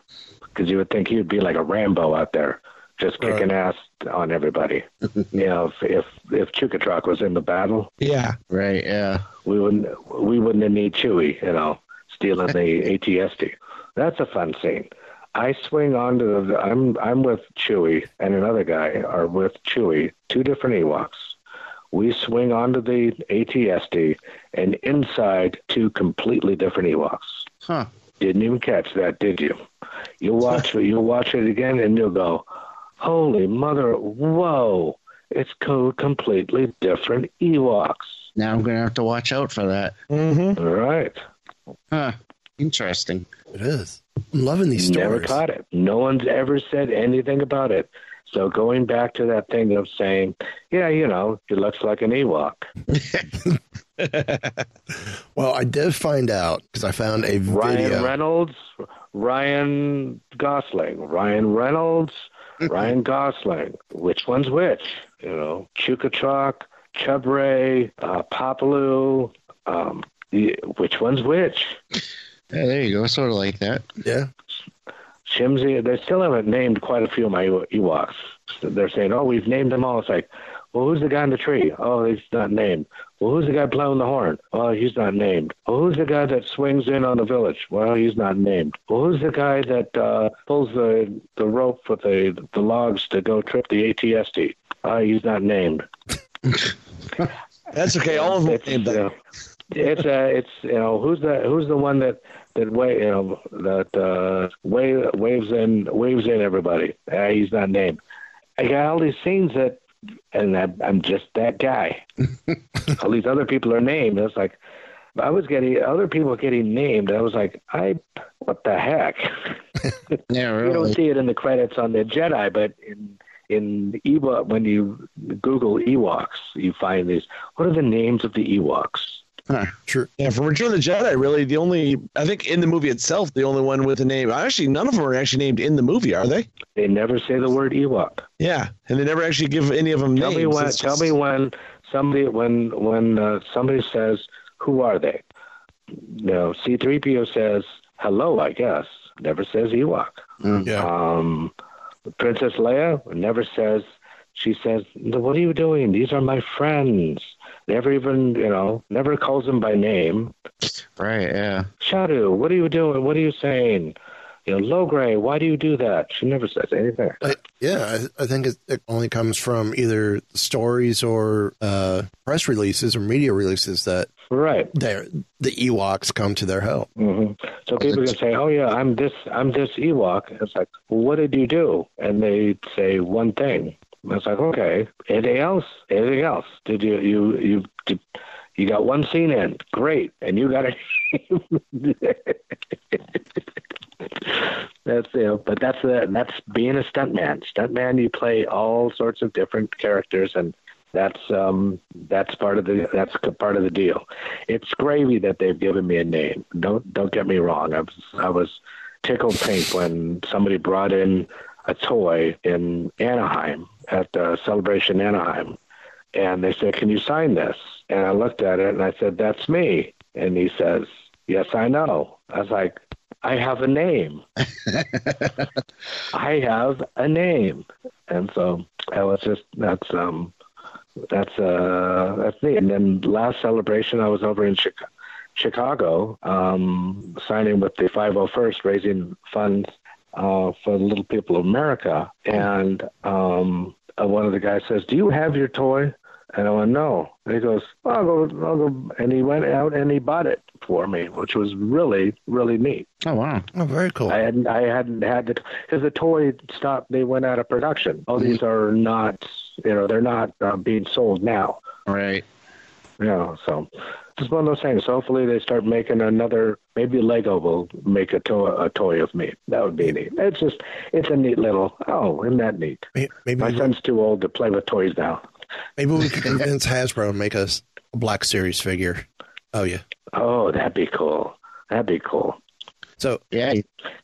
because you would think he would be like a Rambo out there, just kicking ass on everybody. <laughs> you know, if if if Chukha-Trok was in the battle, Yeah. Right. Yeah. we wouldn't we wouldn't have need Chewie, you know, stealing the <laughs> AT-ST. That's a fun scene. I swing onto the I'm I'm with Chewie and another guy are with Chewie, two different Ewoks. We swing onto the AT-ST and inside two completely different Ewoks. Huh. Didn't even catch that, did you? You'll <laughs> watch it you'll watch it again and you'll go, Holy mother whoa. It's co- completely different Ewoks. Now I'm gonna have to watch out for that. Mm-hmm. All right. Huh. Interesting. It is. I'm loving these stories. Never caught it. No one's ever said anything about it. So going back to that thing of saying, yeah, you know, he looks like an Ewok. <laughs> Well, I did find out because I found a Ryan video. Reynolds, Ryan Gosling, Ryan Reynolds, <laughs> Ryan Gosling. Which one's which? You know, Chukha-Trok, Chubre, uh, Paploo. Um, which one's which? Yeah, there you go. Sort of like that. Yeah. Shimzy, they still haven't named quite a few of my Ewoks. They're saying, oh, we've named them all. It's like, well, who's the guy in the tree? <laughs> Oh, he's not named. Well, who's the guy blowing the horn? Oh, he's not named. Well, who's the guy that swings in on the village? Well, he's not named. Well, who's the guy that uh, pulls the the rope with the the logs to go trip the AT-ST? Oh, he's not named. <laughs> That's okay. All of them It's, uh, it's you know who's the who's the one that that wa- you know that uh, wave, waves in waves in everybody. Uh, he's not named. I got all these scenes that, and I, I'm just that guy. <laughs> all these other people are named. It's like I was getting other people getting named. I was like, I what the heck? <laughs> Yeah, You don't see it in the credits on the Jedi, but in in Ewok when you Google Ewoks, you find these. What are the names of the Ewoks? Huh. Sure. Yeah, from Return of the Jedi, really, the only I think in the movie itself, the only one with a name. Actually, none of them are actually named in the movie, are they? They never say the word Ewok. Yeah, and they never actually give any of them Tell names. me when. Tell just- me when somebody when when uh, somebody says, "Who are they?" No, C three PO says, "Hello," I guess. Never says Ewok. Yeah. Um, Princess Leia never says. She says, "What are you doing? These are my friends." Never even, you know, never calls them by name. Right. Yeah. Shadow, what are you doing? What are you saying? You know, Logray, why do you do that? She never says anything. I, yeah, I, I think it, it only comes from either stories or uh, press releases or media releases that Right. they're, the Ewoks come to their help. hmm So people can say, "Oh yeah, I'm this, I'm this Ewok." And it's like, well, what did you do? And they say one thing. And it's like, okay. Anything else? Anything else? Did you you you did, You got one scene in, great, and you got to. <laughs> that's you know, but that's the that's being a stuntman. Stuntman, you play all sorts of different characters, and that's um that's part of the that's part of the deal. It's gravy that they've given me a name. Don't don't get me wrong. I was I was tickled pink when somebody brought in a toy in Anaheim at uh, Celebration Anaheim, and they said, "Can you sign this?" And I looked at it and I said, "That's me." And he says, "Yes, I know." I was like, "I have a name. <laughs> I have a name." And so I was just that's um that's uh that's neat. And then last celebration, I was over in Chicago. Chicago, um, signing with the 501st, raising funds uh, for the little people of America. And um, uh, one of the guys says, "Do you have your toy?" And I went, "No." And he goes, well, "I'll go, I'll go," and he went out and he bought it for me, which was really, really neat. Oh wow! Oh, very cool. I hadn't, I hadn't had the because the toy stopped. They went out of production. Oh, these are not, you know, they're not uh, being sold now. Right. You know, so it's one of those things. Hopefully they start making another. Maybe Lego will make a toy, a toy of me. That would be neat. It's just, it's a neat little. Oh, isn't that neat? May- Maybe My son's too old to play with toys now. maybe we could <laughs> convince Hasbro to make us a Black Series figure. Oh yeah. Oh, that'd be cool. That'd be cool. So Yeah.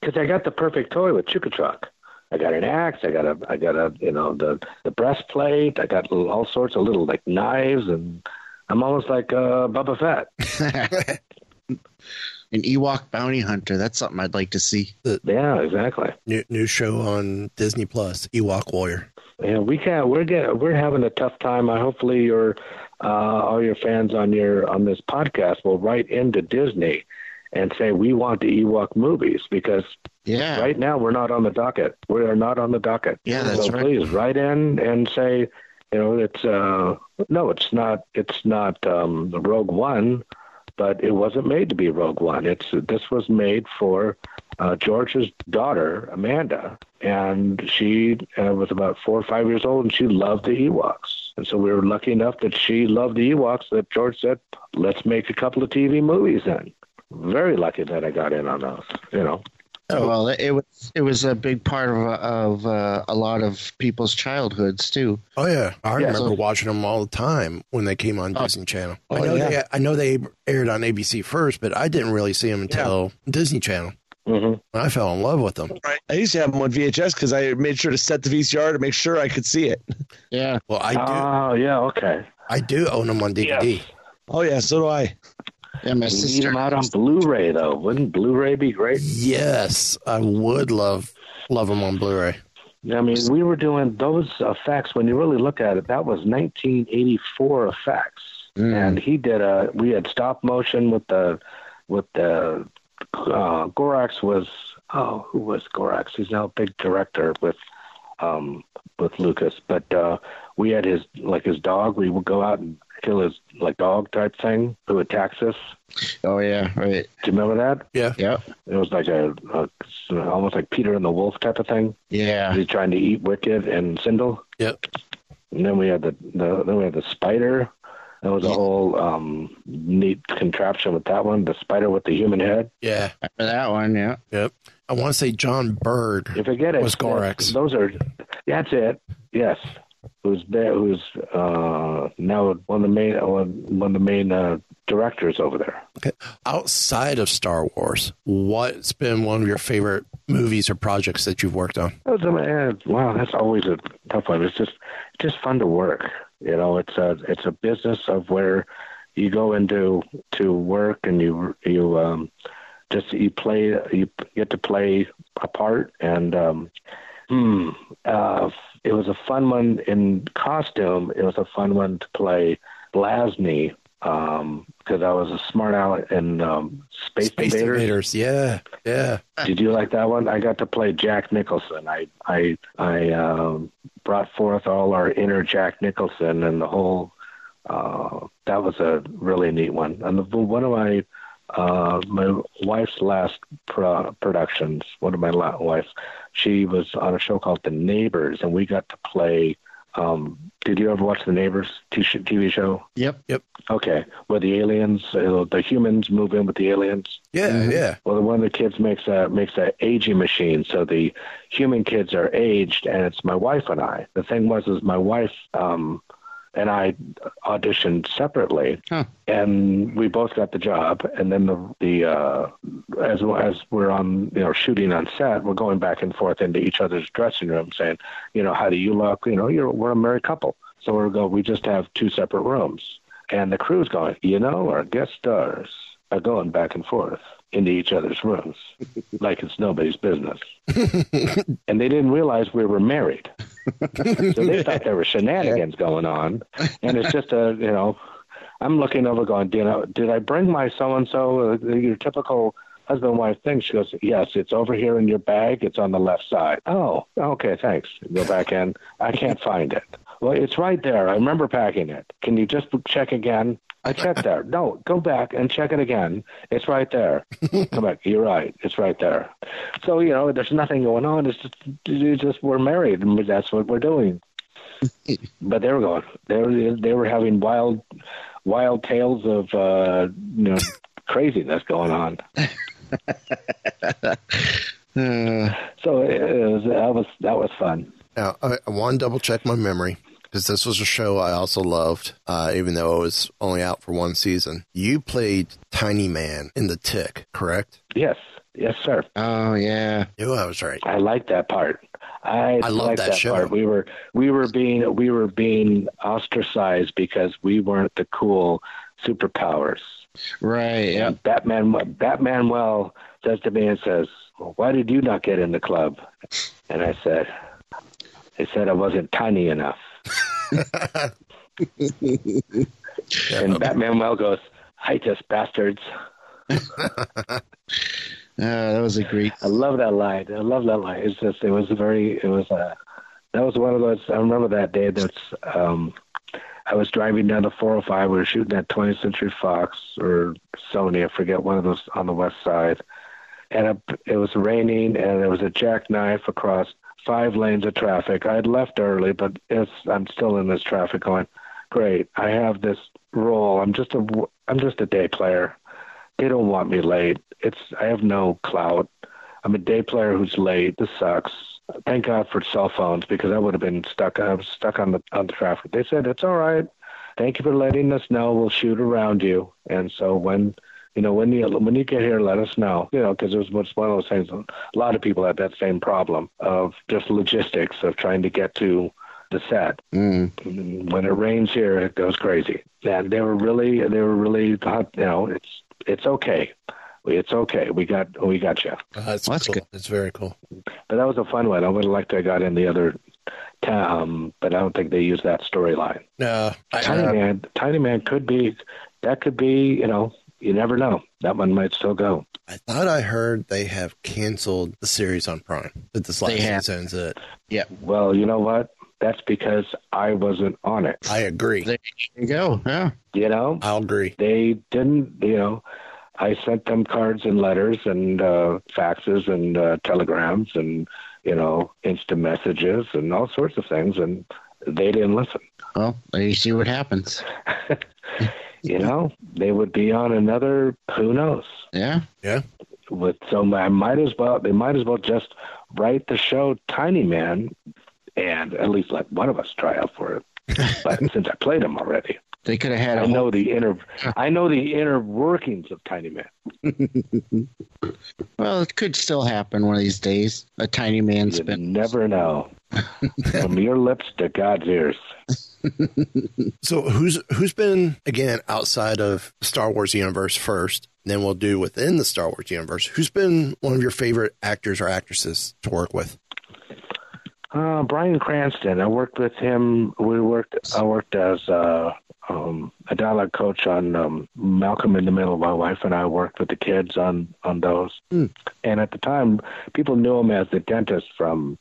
Because I got the perfect toy with Chukha-Trok. I got an axe. I got a, I got a, you know, the the breastplate. I got little, all sorts of little like knives, and I'm almost like uh, Boba Fett. <laughs> An Ewok bounty hunter. That's something I'd like to see. Yeah, exactly. new new show on Disney Plus, Ewok Warrior. Yeah, we can't. We're getting. We're having a tough time. I hopefully your uh, all your fans on your on this podcast will write into Disney and say we want the Ewok movies because Yeah. right now we're not on the docket. We are not on the docket. Yeah, that's so right. please write in and say, you know, it's uh no, it's not. It's not um, Rogue One, but it wasn't made to be Rogue One. It's this was made for uh, George's daughter Amanda, and she uh, was about four or five years old, and she loved the Ewoks. And so we were lucky enough that she loved the Ewoks that George said, "Let's make a couple of TV movies." Then, very lucky that I got in on those. You know. Oh, well, it was it was a big part of of uh, a lot of people's childhoods too. Oh yeah, I Yeah, remember so- watching them all the time when they came on Disney Channel. I Oh, know yeah. they I know they aired on ABC first, but I didn't really see them until Disney Channel. hmm I fell in love with them. I used to have them on VHS because I made sure to set the VCR to make sure I could see it. Yeah. Well, I do Oh yeah, okay. I do own them on DVD. Oh yeah, so do I. Yeah, my We need them out on Blu-ray though. Wouldn't Blu-ray be great? Yes, I would love love them on Blu-ray. I mean, we were doing those effects. When you really look at it, that was 1984 effects, Mm. and he did a. We had stop motion with the, with the, uh, Gorax was. Oh, who was Gorax? He's now a big director with, um, with Lucas. But uh, we had his like his dog. We would go out and kill his like dog type thing who attacks us. Oh yeah, right. Do you remember that? Yeah. Yeah. It was like a, a almost like Peter and the Wolf type of thing. Yeah. He's trying to eat Wicket and Cindel. Yep. And then we had the, the then we had the spider. That was a whole um, neat contraption with that one. The spider with the human head. Yeah. For that one, yeah. Yep. I want to say John Bird. You forget it. Was Gorax. Those are. That's it. Yes. Who's there? Who's uh, now one of the main one of the main uh, directors over there? Okay. Outside of Star Wars, what's been one of your favorite movies or projects that you've worked on? Uh, wow, that's always a tough one. It's just it's just fun to work. You know, it's a it's a business of where you go into to work and you you um, just you play you get to play a part and um, hmm, uh, it was a fun one in costume. It was a fun one to play Blasny um, because I was a smart aleck in um, Space, Space Invaders. Invaders. Yeah. Yeah. Did you like that one? I got to play Jack Nicholson. I I I um, brought forth all our inner Jack Nicholson and the whole. Uh, that was a really neat one. And the, one of my uh, my wife's last pro- productions, one of my la- wives, she was on a show called The Neighbors, and we got to play Um, did you ever watch the Neighbors TV show? Yep. Yep. Okay, where the aliens, uh, the humans move in with the aliens. Yeah, yeah. Well, one of the kids makes a makes a aging machine, so the human kids are aged, and it's my wife and I. The thing was, is my wife um, and I auditioned separately, and we both got the job. And then the the uh, as as we're on you know shooting on set, we're going back and forth into each other's dressing room, saying, you know, how do you look? You know, you're we're a married couple, so we're go. We just have two separate rooms, and the crew's going. You know, our guest stars are going back and forth into each other's rooms <laughs> like it's nobody's business. <laughs> and they didn't realize we were married. so they thought there were <laughs> shenanigans going on. And it's just a, you know, I'm looking over going, you know, did I bring my so and so, your typical husband wife thing? She goes, yes, it's over here in your bag. It's on the left side. Oh, okay, thanks. Go back in. I can't find it. Well, it's right there. I remember packing it. Can you just check again? I checked there. No, go back and check it again. It's right there. <laughs> Come back. You're right. It's right there. So you know, there's nothing going on. It's just, it's just we're married, and that's what we're doing. <laughs> but they were going. They were they were having wild, wild tales of uh, you know <laughs> craziness going on. so it was, that was that was fun. Now, I, I want to double check my memory because this was a show I also loved, uh, even though it was only out for one season. You played Tiny Man in The Tick, correct? Yes, yes, sir. Oh yeah. Knew I was right. I like that part. I, I love like that show. part. We were we were being we were being ostracized because we weren't the cool superpowers. Right. Yeah. And Batman Batmanuel says to me and says, well, "Why did you not get in the club?" And I said, "They said I wasn't tiny enough." And Batmanuel goes, "Hi, just bastards." Uh, <laughs> that was a great. I love that line. I love that line. It's just it was very it was uh that was one of those I remember that day that's um I was driving down the 405. We were shooting at 20th Century Fox or Sony. I forget one of those on the west side. And it was raining, and there was a jackknife across five lanes of traffic. I had left early, but it's I'm still in this traffic. Going, great. I have this role. I'm just a I'm just a day player. They don't want me late. It's I have no clout. I'm a day player who's late. This sucks. Thank God for cell phones because I would have been stuck. I was stuck on the on the traffic. They said it's all right. Thank you for letting us know. We'll shoot around you. And so when you know when you when you get here, let us know. You know because it was one of those things. A lot of people had that same problem of just logistics of trying to get to the set. Mm. When it rains here, it goes crazy. And they were really they were really you know it's it's okay. It's okay. We got we got you. Uh, that's Well, that's cool. good. It's very cool. But that was a fun one. I would have liked to have got in the other town, but I don't think they use that storyline. No, I, Tiny uh, Man, Tiny Man could be that could be you know you never know that one might still go. I thought I heard they have canceled the series on Prime. That this last They have. season's it. Yeah. Well, you know what? That's because I wasn't on it. I agree. There you go. Yeah. You know, I'll agree. they didn't. You know, I sent them cards and letters and uh, faxes and uh, telegrams and you know instant messages and all sorts of things, and they didn't listen. Well, there you see what happens. <laughs> you know, they would be on another. Who knows? Yeah. Yeah. With so I might as well. They might as well just write the show Tiny Man, and at least let one of us try out for it. <laughs> but since I played him already, They could have had. I A know the inner. I know the inner workings of Tiny Man. <laughs> well, it could still happen one of these days. A tiny man You spin. never know. <laughs> From your lips to God's ears. So who's who's been again outside of Star Wars universe first? Then we'll do within the Star Wars universe. Who's been one of your favorite actors or actresses to work with? Uh, Bryan Cranston. I worked with him. We worked. I worked as uh, um, a dialogue coach on um, Malcolm in the Middle. My wife and I worked with the kids on on those. Hmm. And at the time, people knew him as the dentist from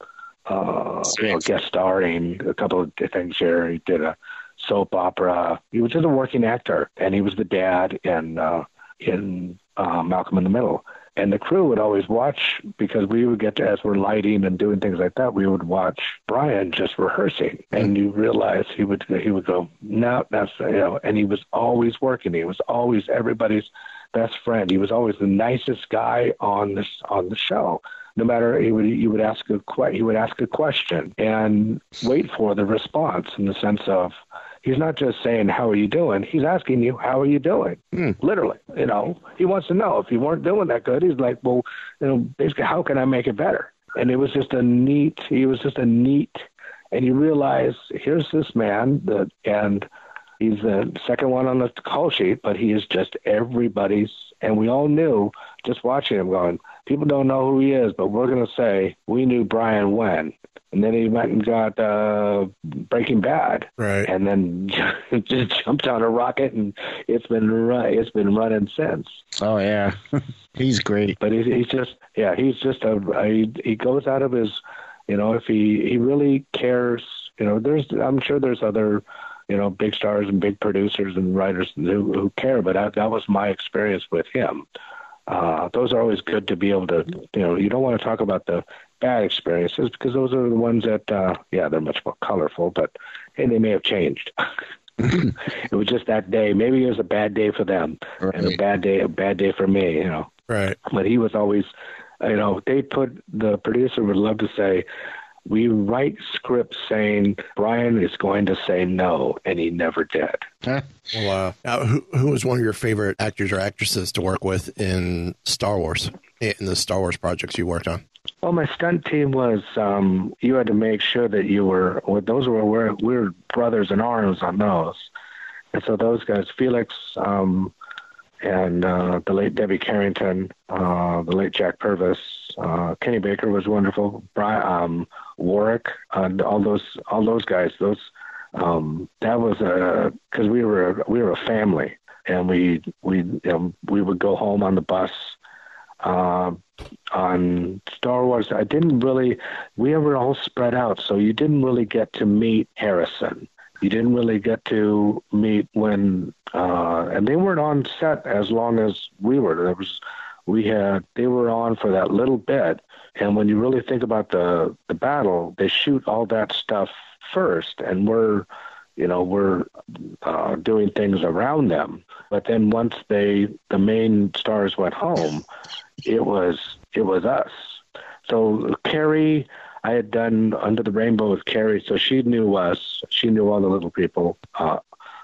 uh, you know, guest starring a couple of things here. He did a soap opera. He was just a working actor, and he was the dad in uh, in uh, Malcolm in the Middle. And the crew would always watch because we would get to as we're lighting and doing things like that. We would watch Bryan just rehearsing, and mm-hmm. you realize he would he would go, no, that's you know, and he was always working. He was always everybody's best friend. He was always the nicest guy on this on the show. No matter he would you would ask a he would ask a question and wait for the response in the sense of he's not just saying how are you doing? He's asking you how are you doing? Hmm. Literally you know? He wants to know. If you weren't doing that good he's like well you know basically how can i make it better? And it was just a neat he was just a neat and you realize here's this man that and he's the second one on the call sheet but he is just everybody's and we all knew just watching him going people don't know who he is but we're going to say we knew bryan when. And then he went and got uh breaking bad. Right. and then <laughs> just jumped on a rocket and it's been run, it's been running since. Oh yeah, <laughs> he's great. but he's, he's just yeah he's just a he, he goes out of his you know if he he really cares you know there's i'm sure there's other you know big stars and big producers and writers who, who care but that, that was my experience with him uh those are always good to be able to you know you don't want to talk about the bad experiences because those are the ones that uh yeah they're much more colorful but hey they may have changed. <laughs> It was just that day. Maybe it was a bad day for them and a bad day a bad day for me you know. Right. but he was always you know they put the producer would love to say we write scripts saying bryan is going to say no and he never did Huh? Wow. Now, who, who was one of your favorite actors or actresses to work with in Star Wars, in the Star Wars projects you worked on? well my stunt team was um you had to make sure that you were well, those were we're, we're brothers in arms on those and so those guys felix um and uh, the late Debbie Carrington, uh, the late Jack Purvis, uh, Kenny Baker was wonderful. Brian, um, Warwick, all those all those guys. Those um, that was a because we were we were a family, and we we you know, we would go home on the bus. Uh, on Star Wars, I didn't really. We were all spread out, so you didn't really get to meet Harrison. You didn't really get to meet when, uh, and they weren't on set as long as we were. There was, we had, they were on for that little bit, and when you really think about the the battle, they shoot all that stuff first, and we're, you know, we're uh, doing things around them. But then once they, the main stars went home, it was it was us. So Carrie, I had done Under the Rainbow with Carrie, so she knew us. She knew all the little people uh,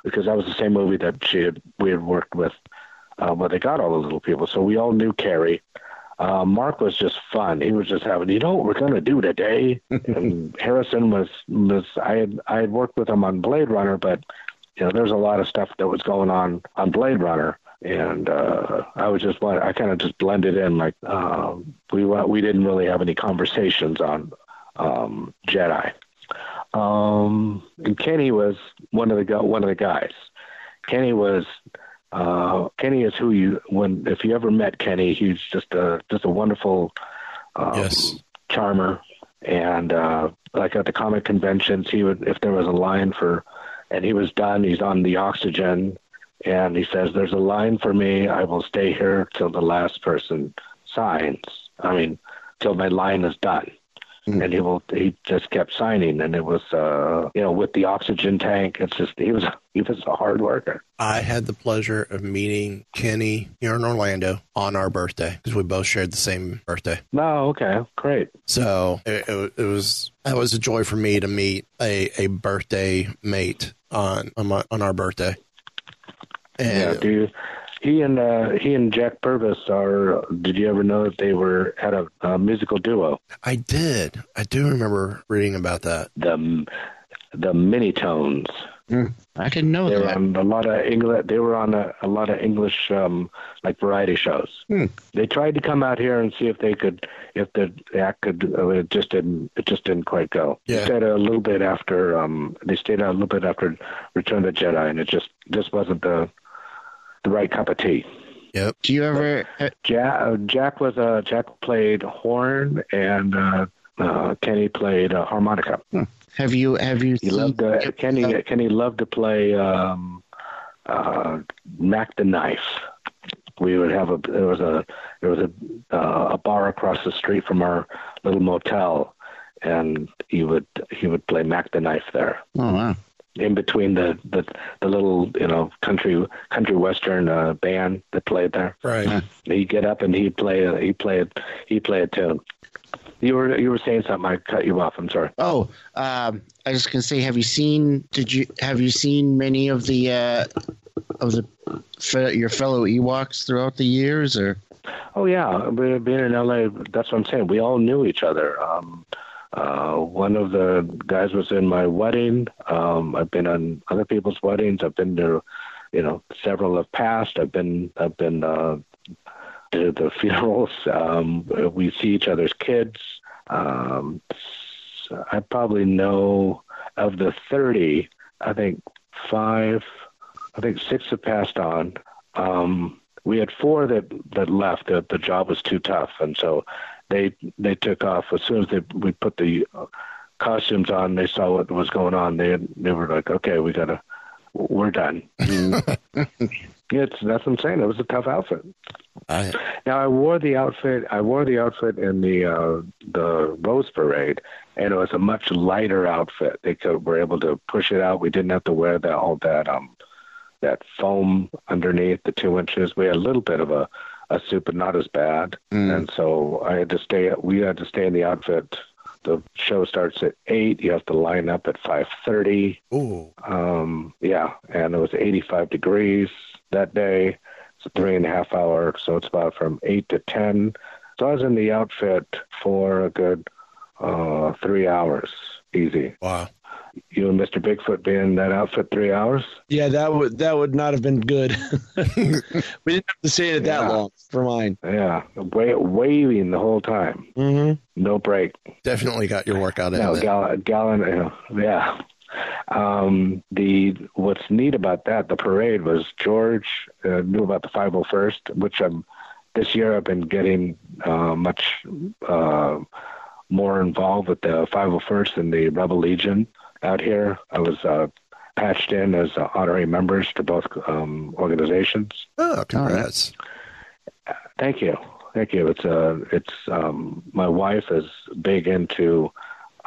because that was the same movie that she had we had worked with. Uh, where they got all the little people, so we all knew Carrie. Uh, Mark was just fun. He was just having, you know, what we're going to do today. <laughs> and Harrison was was I had I had worked with him on Blade Runner, but you know, there's a lot of stuff that was going on on Blade Runner, and uh, I was just I kind of just blended in like um, we we didn't really have any conversations on um, Jedi. Um, and Kenny was one of the one of the guys. Kenny was uh, Kenny is who you when if you ever met Kenny, he's just a just a wonderful um, Yes. charmer. And uh, like at the comic conventions, he would if there was a line for, and he was done. He's on the oxygen, and he says, "There's a line for me. I will stay here till the last person signs. I mean, till my line is done." And he will. He just kept signing, and it was, uh, you know, with the oxygen tank. It's just he was <laughs> he was a hard worker. I had the pleasure of meeting Kenny here in Orlando on our birthday because we both shared the same birthday. No, okay, great. So it, it, it was that was a joy for me to meet a, a birthday mate on on, my, on our birthday. Yeah, And do you, he and uh, he and Jack Purvis are. Did you ever know that they were had a, a musical duo? I did. I do remember reading about that. The the Minitones. I didn't know They were that. on a lot of English. They were on a, a lot of English um, like variety shows. Hmm. They tried to come out here and see if they could, if the act could. Uh, it just didn't. It just didn't quite go. Yeah. They stayed a little bit after. Um, they stayed out a little bit after Return of the Jedi, and it just just wasn't the the right cup of tea. Yep. Do you ever? uh, Jack, uh, Jack was uh, Jack played horn, and uh, uh, Kenny played uh, harmonica. Have you? Have you? He seen- loved uh, Kenny. Kenny loved to play um, uh, Mack the Knife. we would have a there was a there was a uh, a bar across the street from our little motel, and he would he would play Mack the Knife there Oh wow. In between the the, the little you know country country western uh, band that played there. Right. He'd get up and he'd play he played he play a tune. You were you were saying something. I cut you off. I'm sorry. Oh, um, I was going to say, have you seen? Did you have you seen many of the uh, of the fe- your fellow Ewoks throughout the years, or? Oh yeah, being in LA, that's what I'm saying. We all knew each other. Um, uh, one of the guys was in my wedding. Um, I've been on other people's weddings. I've been to, you know, several have passed. I've been, I've been uh, to the <laughs> funerals. Um, we see each other's kids. Um, I probably know of the 30. I think five. I think six have passed on. Um, we had four that that left. The, the job was too tough, and so they they took off as soon as they we put the uh, costumes on. They saw what was going on. They they were like, okay, we gotta, we're done. <laughs> it's, that's what I'm saying. It was a tough outfit. I, Now I wore the outfit. I wore the outfit in the uh, the Rose Parade, and it was a much lighter outfit. They could were able to push it out. We didn't have to wear that all that um that foam underneath the two inches. We had a little bit of a a suit, but not as bad. And so I had to stay. We had to stay in the outfit. The show starts at eight. You have to line up at five thirty. ooh, Um, yeah, and it was 85 degrees that day. It's a three and a half hour, so it's about from eight to ten. So I was in the outfit for a good uh, three hours, easy. wow. You and Mr. Bigfoot being in that outfit three hours. Yeah, that would that would not have been good. <laughs> <laughs> we didn't have to stay in it that Yeah. long for mine. Yeah, wa- waving the whole time, hmm no break. Definitely got your workout in No, there. gallon, gallon, yeah. Um, the what's neat about that, the parade was George uh, knew about the 501st, which I'm this year I've been getting uh, much uh, more involved with the 501st and the Rebel Legion out here. I was uh, patched in as uh, honorary members to both um, organizations. Oh, congrats. Thank you, thank you. It's uh, it's um, my wife is big into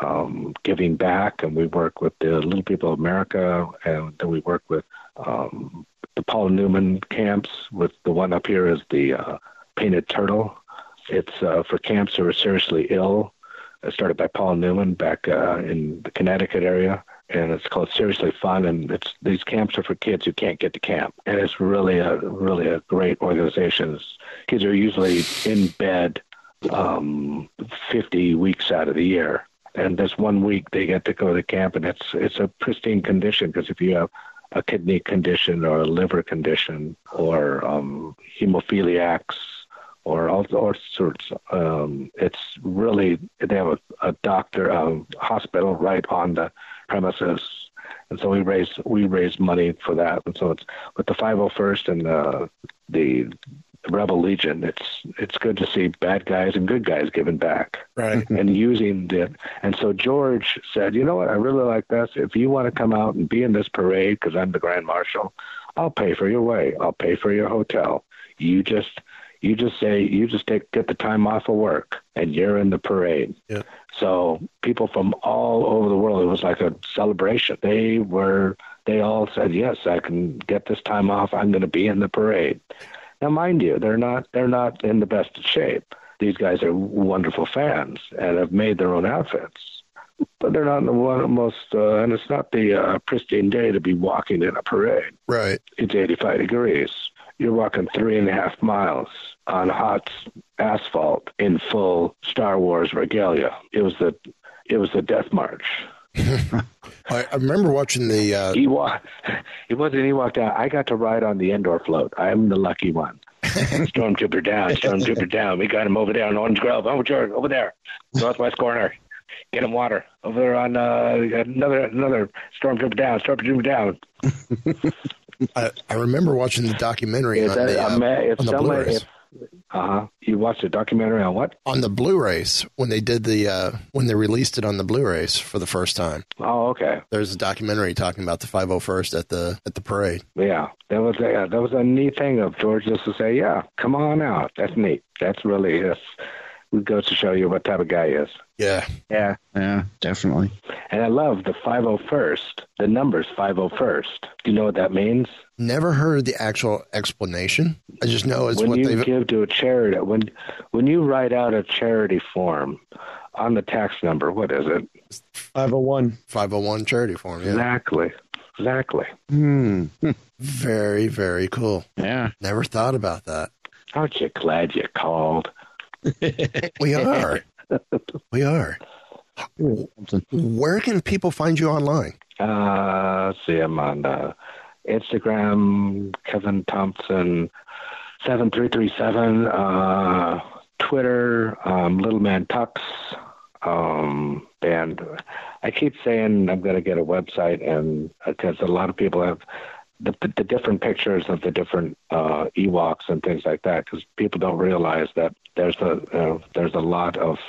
um, giving back, and we work with the Little People of America, and then we work with um, the Paul Newman camps. With the one up here is the uh, Painted Turtle. It's uh, for camps who are seriously ill. It started by Paul Newman back uh, in the Connecticut area, and it's called Seriously Fun. And it's these camps are for kids who can't get to camp, and it's really a really a great organization. It's- Kids are usually in bed um, 50 weeks out of the year, and this one week they get to go to camp, and it's it's a pristine condition because if you have a kidney condition or a liver condition or um, hemophiliacs or all, all sorts. Um, it's really they have a, a doctor, a hospital right on the premises, and so we raise we raise money for that. And so it's with the 501st and the the Rebel Legion. It's it's good to see bad guys and good guys giving back Right. <laughs> and using it. And so George said, you know what, I really like this. If you want to come out and be in this parade, because I'm the Grand Marshal, I'll pay for your way. I'll pay for your hotel. You just you just say you just take get the time off of work and you're in the parade. Yeah. So people from all over the world, it was like a celebration. They were they all said, yes, I can get this time off. I'm going to be in the parade. Now, mind you, they're not they're not in the best of shape. These guys are wonderful fans and have made their own outfits, but they're not in the one most. Uh, and it's not the uh, pristine day to be walking in a parade. Right. It's 85 degrees. You're walking three and a half miles on hot asphalt in full Star Wars regalia. It was the it was the Death March. <laughs> I, I remember watching the. Uh, Ewok. <laughs> It wasn't Ewok down. I got to ride on the Endor float. I'm the lucky one. <laughs> Stormtrooper down, Stormtrooper down. We got him over there on Orange Grove. Over there, over there, northwest corner. Get him water over there on uh, another another Stormtrooper down, Stormtrooper down. I, I remember watching the documentary Is on that the, uh, if on the somebody Blu-rays. if Uh huh. You watched a documentary on what? On the Blu-rays when they did the uh, when they released it on the Blu-rays for the first time. Oh, okay. There's a documentary talking about the 501st at the at the parade. Yeah, that was a, that was a neat thing of George just to say, yeah, come on out. That's neat. That's really that's goes to show you what type of guy he is. Yeah. Yeah, yeah, definitely. And I love the 501st. The numbers 501st. Do you know what that means? Never heard the actual explanation. I just know it's when what you they've. give to a charity, when when you write out a charity form on the tax number, what is it? 501. 501 charity form. Yeah. Exactly. Exactly. Hmm. Very very cool. Yeah. Never thought about that. Aren't you glad you called? We <laughs> are. we are. Where can people find you online? Uh, let's see, I'm on uh, Instagram, Kevin Thompson, seven three three seven. Uh, Twitter, um, Little Man Tux. Um, and I keep saying I'm going to get a website, and because a lot of people have the, the, different pictures of the different uh, Ewoks and things like that, because people don't realize that there's a uh, there's a lot of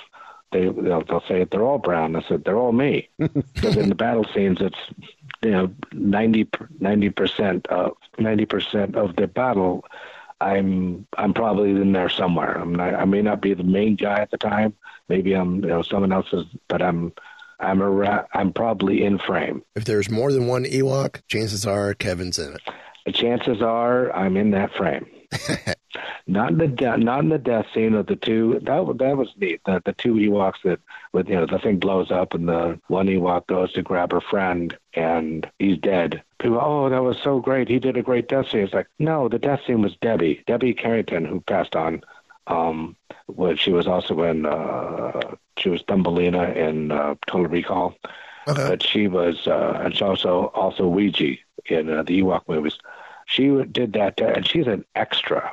they they'll, they'll say they're all brown. I said they're all me <laughs> because in the battle scenes it's you know 90 percent of ninety percent of the battle. I'm I'm probably in there somewhere. I'm not, I may not be the main guy at the time. Maybe I'm you know someone else's, but I'm I'm a ra- I'm probably in frame. If there's more than one Ewok, chances are Kevin's in it. The chances are I'm in that frame. <laughs> not in the de- not in the death scene of the two. That that was neat. The the two Ewoks that with you know the thing blows up and the one Ewok goes to grab her friend and he's dead. People, oh, that was so great. He did a great death scene. It's like no, the death scene was Debbie, Debbie Carrington, who passed on. Um, was she was also in uh, she was Thumbelina in uh, Total Recall, Okay. but she was uh, and she also also Weechee in uh, the Ewok movies. She did that, uh, and she's an extra.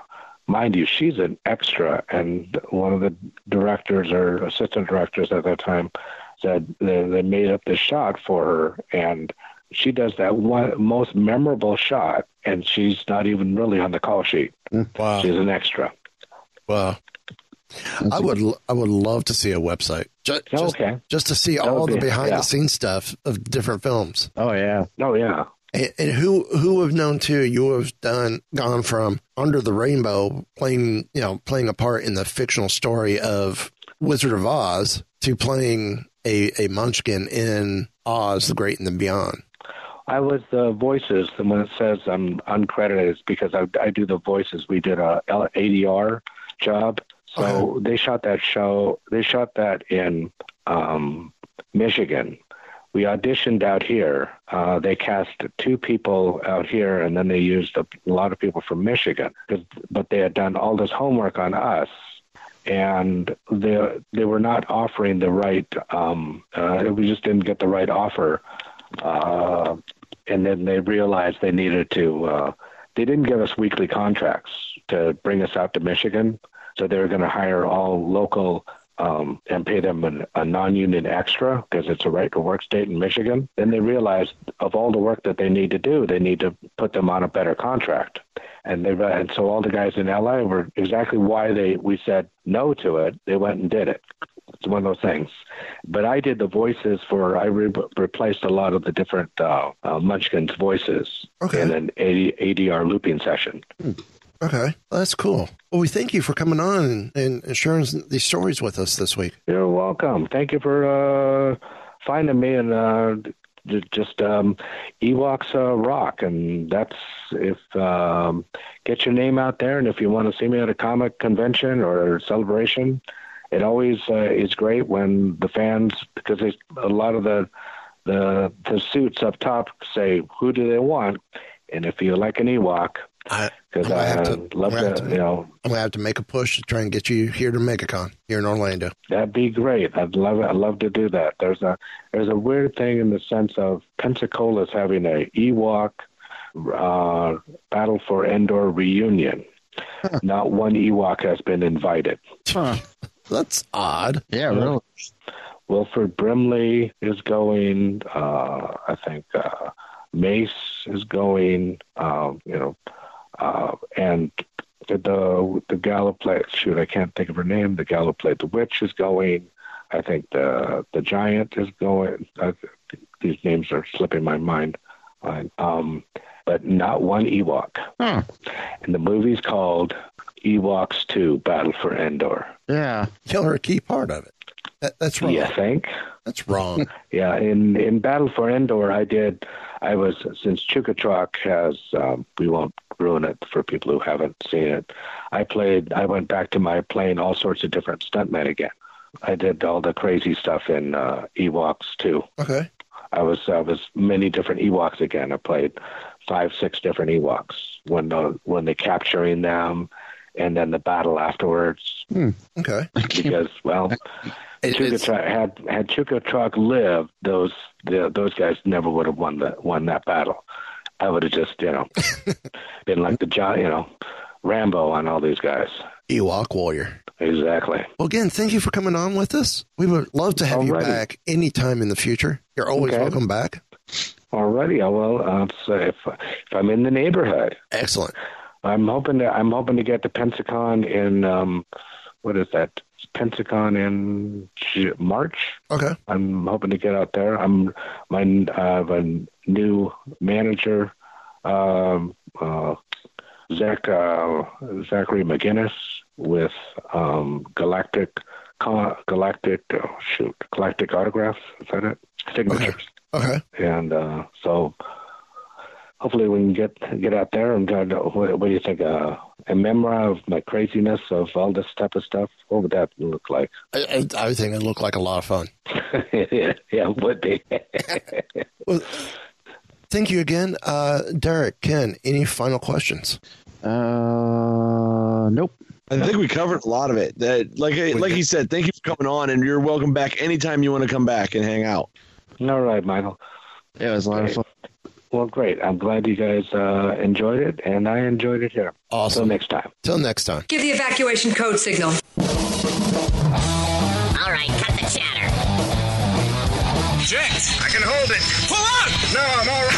Mind you, she's an extra, and one of the directors or assistant directors at that time said they, they made up this shot for her, and she does that one most memorable shot, and she's not even really on the call sheet. Wow. She's an extra. Wow. I would I would love to see a website just oh, just, Okay. just to see That all would the behind yeah. the scenes stuff of different films. Oh yeah. Oh yeah. And, and who who have known too? You have done gone from Under the Rainbow, playing you know playing a part in the fictional story of Wizard of Oz, to playing a a Munchkin in Oz, the Great and the Beyond. I was the voices, and when it says I'm uncredited, it's because I, I do the voices. We did a ADR job, so they shot that show. They shot that in um, Michigan. We auditioned out here. Uh, they cast two people out here, and then they used a lot of people from Michigan. But they had done all this homework on us, and they they were not offering the right. Um, uh, we just didn't get the right offer uh, and then they realized they needed to. Uh, they didn't give us weekly contracts to bring us out to Michigan, so they were going to hire all local um, and pay them an, a non-union extra because it's a right-to-work state in Michigan. Then they realized of all the work that they need to do, they need to put them on a better contract. And they and so all the guys in LA were exactly why they we said no to it. They went and did it. It's one of those things. But I did the voices for. I re- replaced a lot of the different uh, uh, Munchkins voices Okay. in an AD, ADR looping session. Okay, well, that's cool. Well, we thank you for coming on and, sharing these stories with us this week. You're welcome. Thank you for uh, finding me and uh, just um, Ewoks uh, rock, and that's if um, get your name out there, and if you want to see me at a comic convention or celebration, it always uh, is great when the fans because there's a lot of the the the suits up top say who do they want, and if you like an Ewok, because I'm I have to- love I'm gonna to, you know. I'm gonna have to make a push to try and get you here to MegaCon here in Orlando. That'd be great. I'd love it. I'd love to do that. There's a there's a weird thing in the sense of Pensacola's having a Ewok uh, Battle for Endor reunion. Not one Ewok has been invited. Huh. <laughs> That's odd. Yeah, really. Wilford Brimley is going. Uh, I think uh, Mace is going. Um, you know, uh, and the the, the gal played shoot I can't think of her name. The gal who played the witch is going. I think the the giant is going. I, these names are slipping my mind. Uh, Um, but not one Ewok. Huh. And the movie's called Ewoks 2 Battle for Endor. Yeah. Y'all are a key part of it. That, that's wrong. You think? That's wrong. <laughs> Yeah, in in Battle for Endor, I did. I was since Chukha-Trok has. Um, we won't ruin it for people who haven't seen it. I played. I went back to my playing all sorts of different stuntmen again. I did all the crazy stuff in uh, Ewoks too. okay. I was I was many different Ewoks again. I played five, six different Ewoks when the when they capturing them, and then the battle afterwards. Okay. Because well, It- it's- Chukha-Trok had had Chukha-Trok lived, those the, those guys never would have won the won that battle. I would have just you know <laughs> been like the John, you know, Rambo on all these guys. Ewok Warrior. Exactly. Well, again, thank you for coming on with us. We would love to have you back anytime in the future. You're always Okay. welcome back. Alrighty, I will. Uh, so if if I'm in the neighborhood, Excellent. I'm hoping to I'm hoping to get to Pensacon in um, what is that? Pensacon in March. Okay. I'm hoping to get out there. I'm my I have a new manager, um, uh, Zach uh, Zachary McGinnis with um, Galactic Galactic oh, shoot Galactic Autographs. Is that it? Signatures. Okay. And uh, so hopefully we can get get out there and uh, what, what do you think? Uh, a memoir of my craziness of all this type of stuff. What would that look like? I, I, I think it looked like a lot of fun. yeah, <laughs> yeah, it would be. <laughs> Well, thank you again. Uh, Derek, Ken, any final questions? Uh, nope. I think we covered a lot of it. That, like, I- like he said, thank you for coming on, and you're welcome back anytime you want to come back and hang out. all right, Michael. Yeah, it was a lot of fun. Well, great. I'm glad you guys uh, enjoyed it, and I enjoyed it here. Awesome. Till next time. Till next time. Give the evacuation code signal. All right, cut the chatter. Jinx! I can hold it. Pull out! No, I'm all right.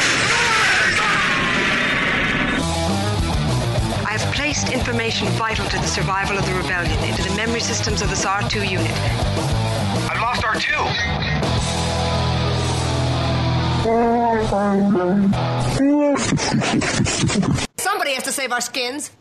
I have placed information vital to the survival of the rebellion into the memory systems of this R2 unit. I've lost R2. Somebody has to save our skins.